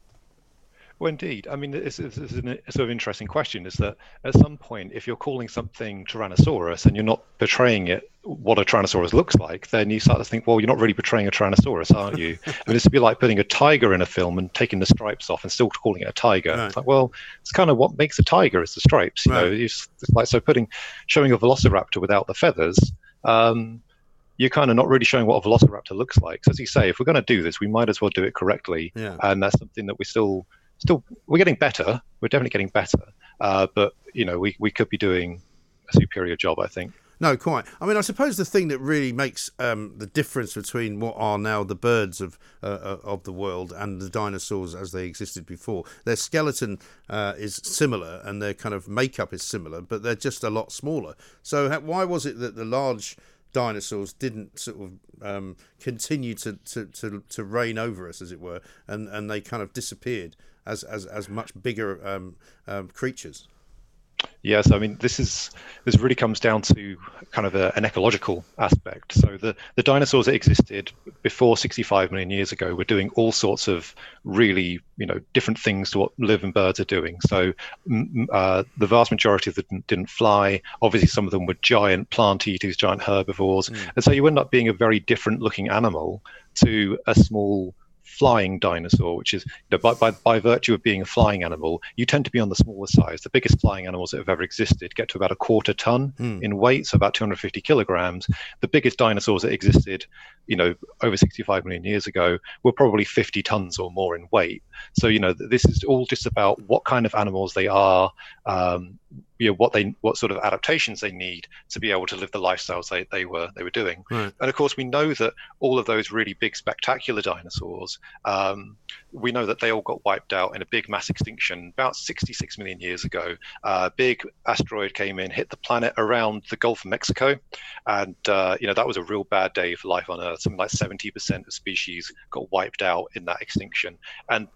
Well, indeed. I mean, it's, it's, it's a sort of interesting question is that at some point, if you're calling something Tyrannosaurus and you're not portraying it what a Tyrannosaurus looks like, then you start to think, well, you're not really portraying a Tyrannosaurus, aren't you? I mean, it's would be like putting a tiger in a film and taking the stripes off and still calling it a tiger. Right. It's like, well, it's kind of what makes a tiger is the stripes. You know, Right. it's, it's like so putting showing a Velociraptor without the feathers. Um, you're kind of not really showing what a velociraptor looks like. So as you say, if we're going to do this, we might as well do it correctly. Yeah. And that's something that we still, still, we're getting better. We're definitely getting better. Uh, but you know, we we could be doing a superior job, I think. No, quite. I mean, I suppose the thing that really makes um, the difference between what are now the birds of uh, uh, of the world and the dinosaurs as they existed before, their skeleton uh, is similar and their kind of makeup is similar, but they're just a lot smaller. So, why was it that the large dinosaurs didn't sort of um, continue to, to, to, to reign over us, as it were, and, and they kind of disappeared as as, as much bigger um, um, creatures? Yes, I mean this is this really comes down to kind of a, an ecological aspect. So the the dinosaurs that existed before 65 million years ago were doing all sorts of really you know different things to what living birds are doing. So uh, the vast majority of them didn't- didn't fly. Obviously, some of them were giant plant eaters, giant herbivores, and so you end up being a very different looking animal to a small flying dinosaur, which is you know, by, by, by virtue of being a flying animal, you tend to be on the smaller size. The biggest flying animals that have ever existed get to about a quarter ton in weight, so about 250 kilograms. The biggest dinosaurs that existed, you know, over 65 million years ago were probably 50 tons or more in weight. So you know, this is all just about what kind of animals they are. Um, you know what they what sort of adaptations they need to be able to live the lifestyles they, they were they were doing. Right. and of course we know that all of those really big spectacular dinosaurs um, we know that they all got wiped out in a big mass extinction about 66 million years ago. A big asteroid came in hit the planet around the gulf of mexico. And uh, you know that was a real bad day for life on earth. Something like 70% of species got wiped out in that extinction. And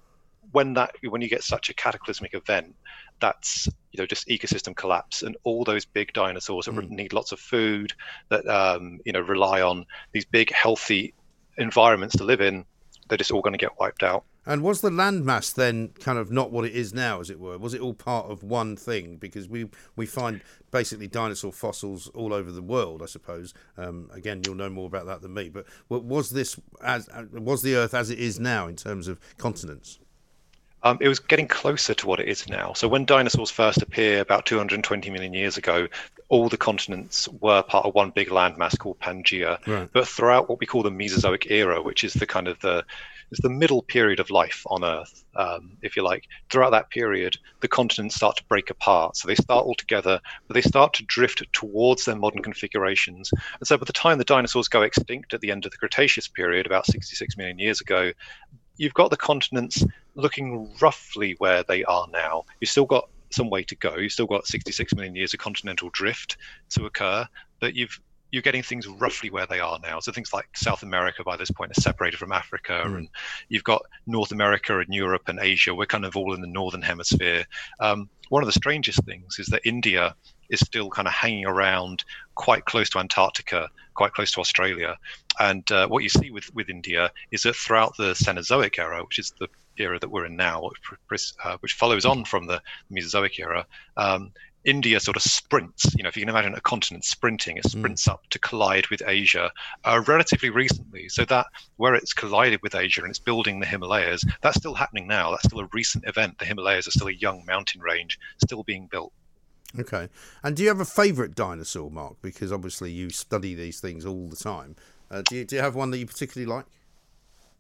when that when you get such a cataclysmic event that's you know just ecosystem collapse and all those big dinosaurs that need lots of food that um, you know rely on these big healthy environments to live in they're just all going to get wiped out And was the landmass then kind of not what it is now, as it were? Was it all part of one thing? Because we we find basically dinosaur fossils all over the world, I suppose. Um, again, you'll know more about that than me. But was this as uh, was the Earth as it is now in terms of continents? Um, it was getting closer to what it is now. So when dinosaurs first appear about 220 million years ago, all the continents were part of one big landmass called Pangaea. Right. But throughout what we call the Mesozoic era, which is the kind of the is the middle period of life on Earth, um, if you like. Throughout that period, the continents start to break apart. So they start all together, but they start to drift towards their modern configurations. And so by the time the dinosaurs go extinct at the end of the Cretaceous period, about 66 million years ago, you've got the continents looking roughly where they are now. You've still got some way to go. You've still got 66 million years of continental drift to occur, but you've you're getting things roughly where they are now. So things like South America by this point are separated from Africa, and you've got North America and Europe and Asia. We're kind of all in the northern hemisphere. Um, one of the strangest things is that India is still kind of hanging around quite close to Antarctica, quite close to Australia. And uh, what you see with, with India is that throughout the Cenozoic era, which is the era that we're in now, which, uh, which follows on from the Mesozoic era, um, India sort of sprints. You know, if you can imagine a continent sprinting, it sprints up to collide with Asia uh, relatively recently. So that where it's collided with Asia and it's building the Himalayas, that's still happening now. That's still a recent event. The Himalayas are still a young mountain range, still being built. Okay. And do you have a favourite dinosaur, Mark? Because obviously you study these things all the time. Uh, do you do you have one that you particularly like?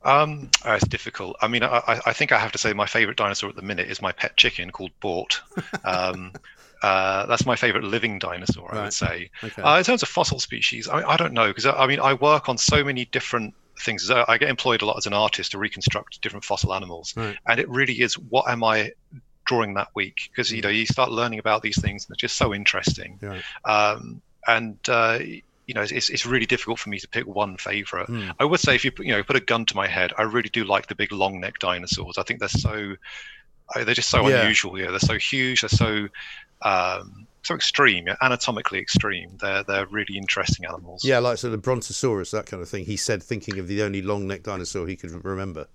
Um, uh, it's difficult. I mean, I, I- think I have to say my favorite dinosaur at the minute is my pet chicken called Bort. Um, uh, that's my favorite living dinosaur, I Right. would say. Okay. Uh, in terms of fossil species, I, I don't know because I, I mean I work on so many different things I get employed a lot as an artist to reconstruct different fossil animals, Right. and it really is what am I drawing that week? Because you know you start learning about these things and they're just so interesting, um, and uh, you know it's, it's really difficult for me to pick one favorite. Hmm. I would say if you put, you know put a gun to my head, I really do like the big long neck dinosaurs. I think they're so they're just so Yeah. unusual. Yeah, they're so huge. They're so um, so extreme, yeah, anatomically extreme. They're they're really interesting animals. Yeah, like sort of Brontosaurus, that kind of thing. He said, thinking of the only long necked dinosaur he could remember.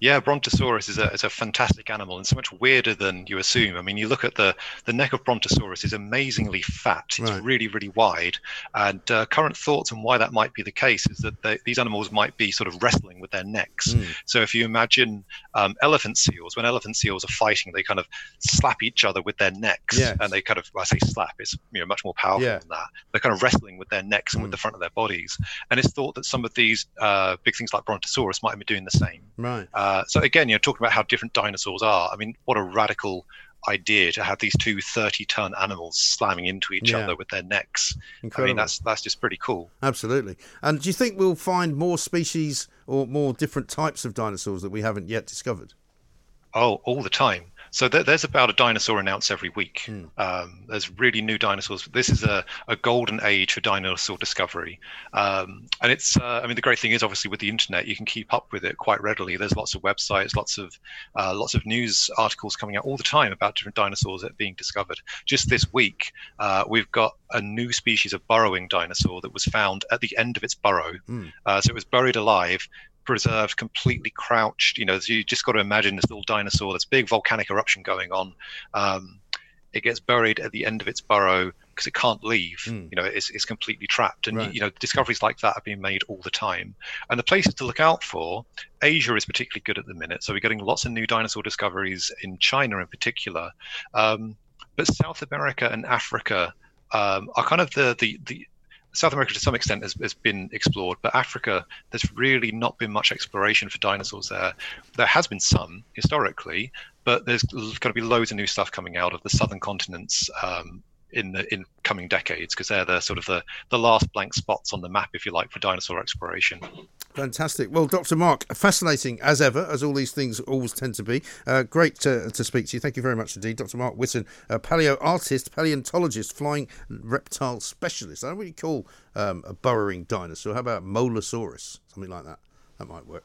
Yeah, Brontosaurus is a, is a fantastic animal and so much weirder than you assume. I mean, you look at the, the neck of Brontosaurus is amazingly fat. It's Right. really, really wide. And uh, current thoughts on why that might be the case is that they, these animals might be sort of wrestling with their necks. Hmm. So if you imagine um, elephant seals, when elephant seals are fighting, they kind of slap each other with their necks. Yes. And they kind of, well, I say slap, it's you know much more powerful Yeah. than that. They're kind of wrestling with their necks and with the front of their bodies. And it's thought that some of these uh, big things like Brontosaurus might be doing the same. Right. Uh, so again, you know, talking about how different dinosaurs are. I mean, what a radical idea to have these two 30-ton animals slamming into each Yeah. other with their necks. Incredible. I mean, that's that's just pretty cool. Absolutely. And do you think we'll find more species or more different types of dinosaurs that we haven't yet discovered? Oh, all the time. So there, there's about a dinosaur announced every week. Hmm. Um, there's really new dinosaurs. This is a, a golden age for dinosaur discovery. Um, and it's, uh, I mean, the great thing is obviously with the internet, you can keep up with it quite readily. There's lots of websites, lots of uh, lots of news articles coming out all the time about different dinosaurs that are being discovered. Just this week, uh, we've got a new species of burrowing dinosaur that was found at the end of its burrow. Uh, so it was buried alive, preserved, completely crouched. You know, so you just got to imagine this little dinosaur, this big volcanic eruption going on. Um, it gets buried at the end of its burrow because it can't leave. Hmm. You know, it's, it's completely trapped. And, Right. you know, discoveries like that are being made all the time. And the places to look out for, Asia is particularly good at the minute. So we're getting lots of new dinosaur discoveries in China in particular. Um, but South America and Africa um, are kind of the, the, the South America to some extent has, has been explored, but Africa, there's really not been much exploration for dinosaurs there. There has been some historically, but there's going to be loads of new stuff coming out of the southern continents um, in the in coming decades because they're the sort of the, the last blank spots on the map, if you like, for dinosaur exploration. Fantastic. Well, Dr. Mark, fascinating as ever, as all these things always tend to be. Uh, great to, to speak to you. Thank you very much indeed, Dr. Mark Witton, a paleo artist, paleontologist, flying reptile specialist. I don't really call um, a burrowing dinosaur. How about Molosaurus? Something like that. That might work.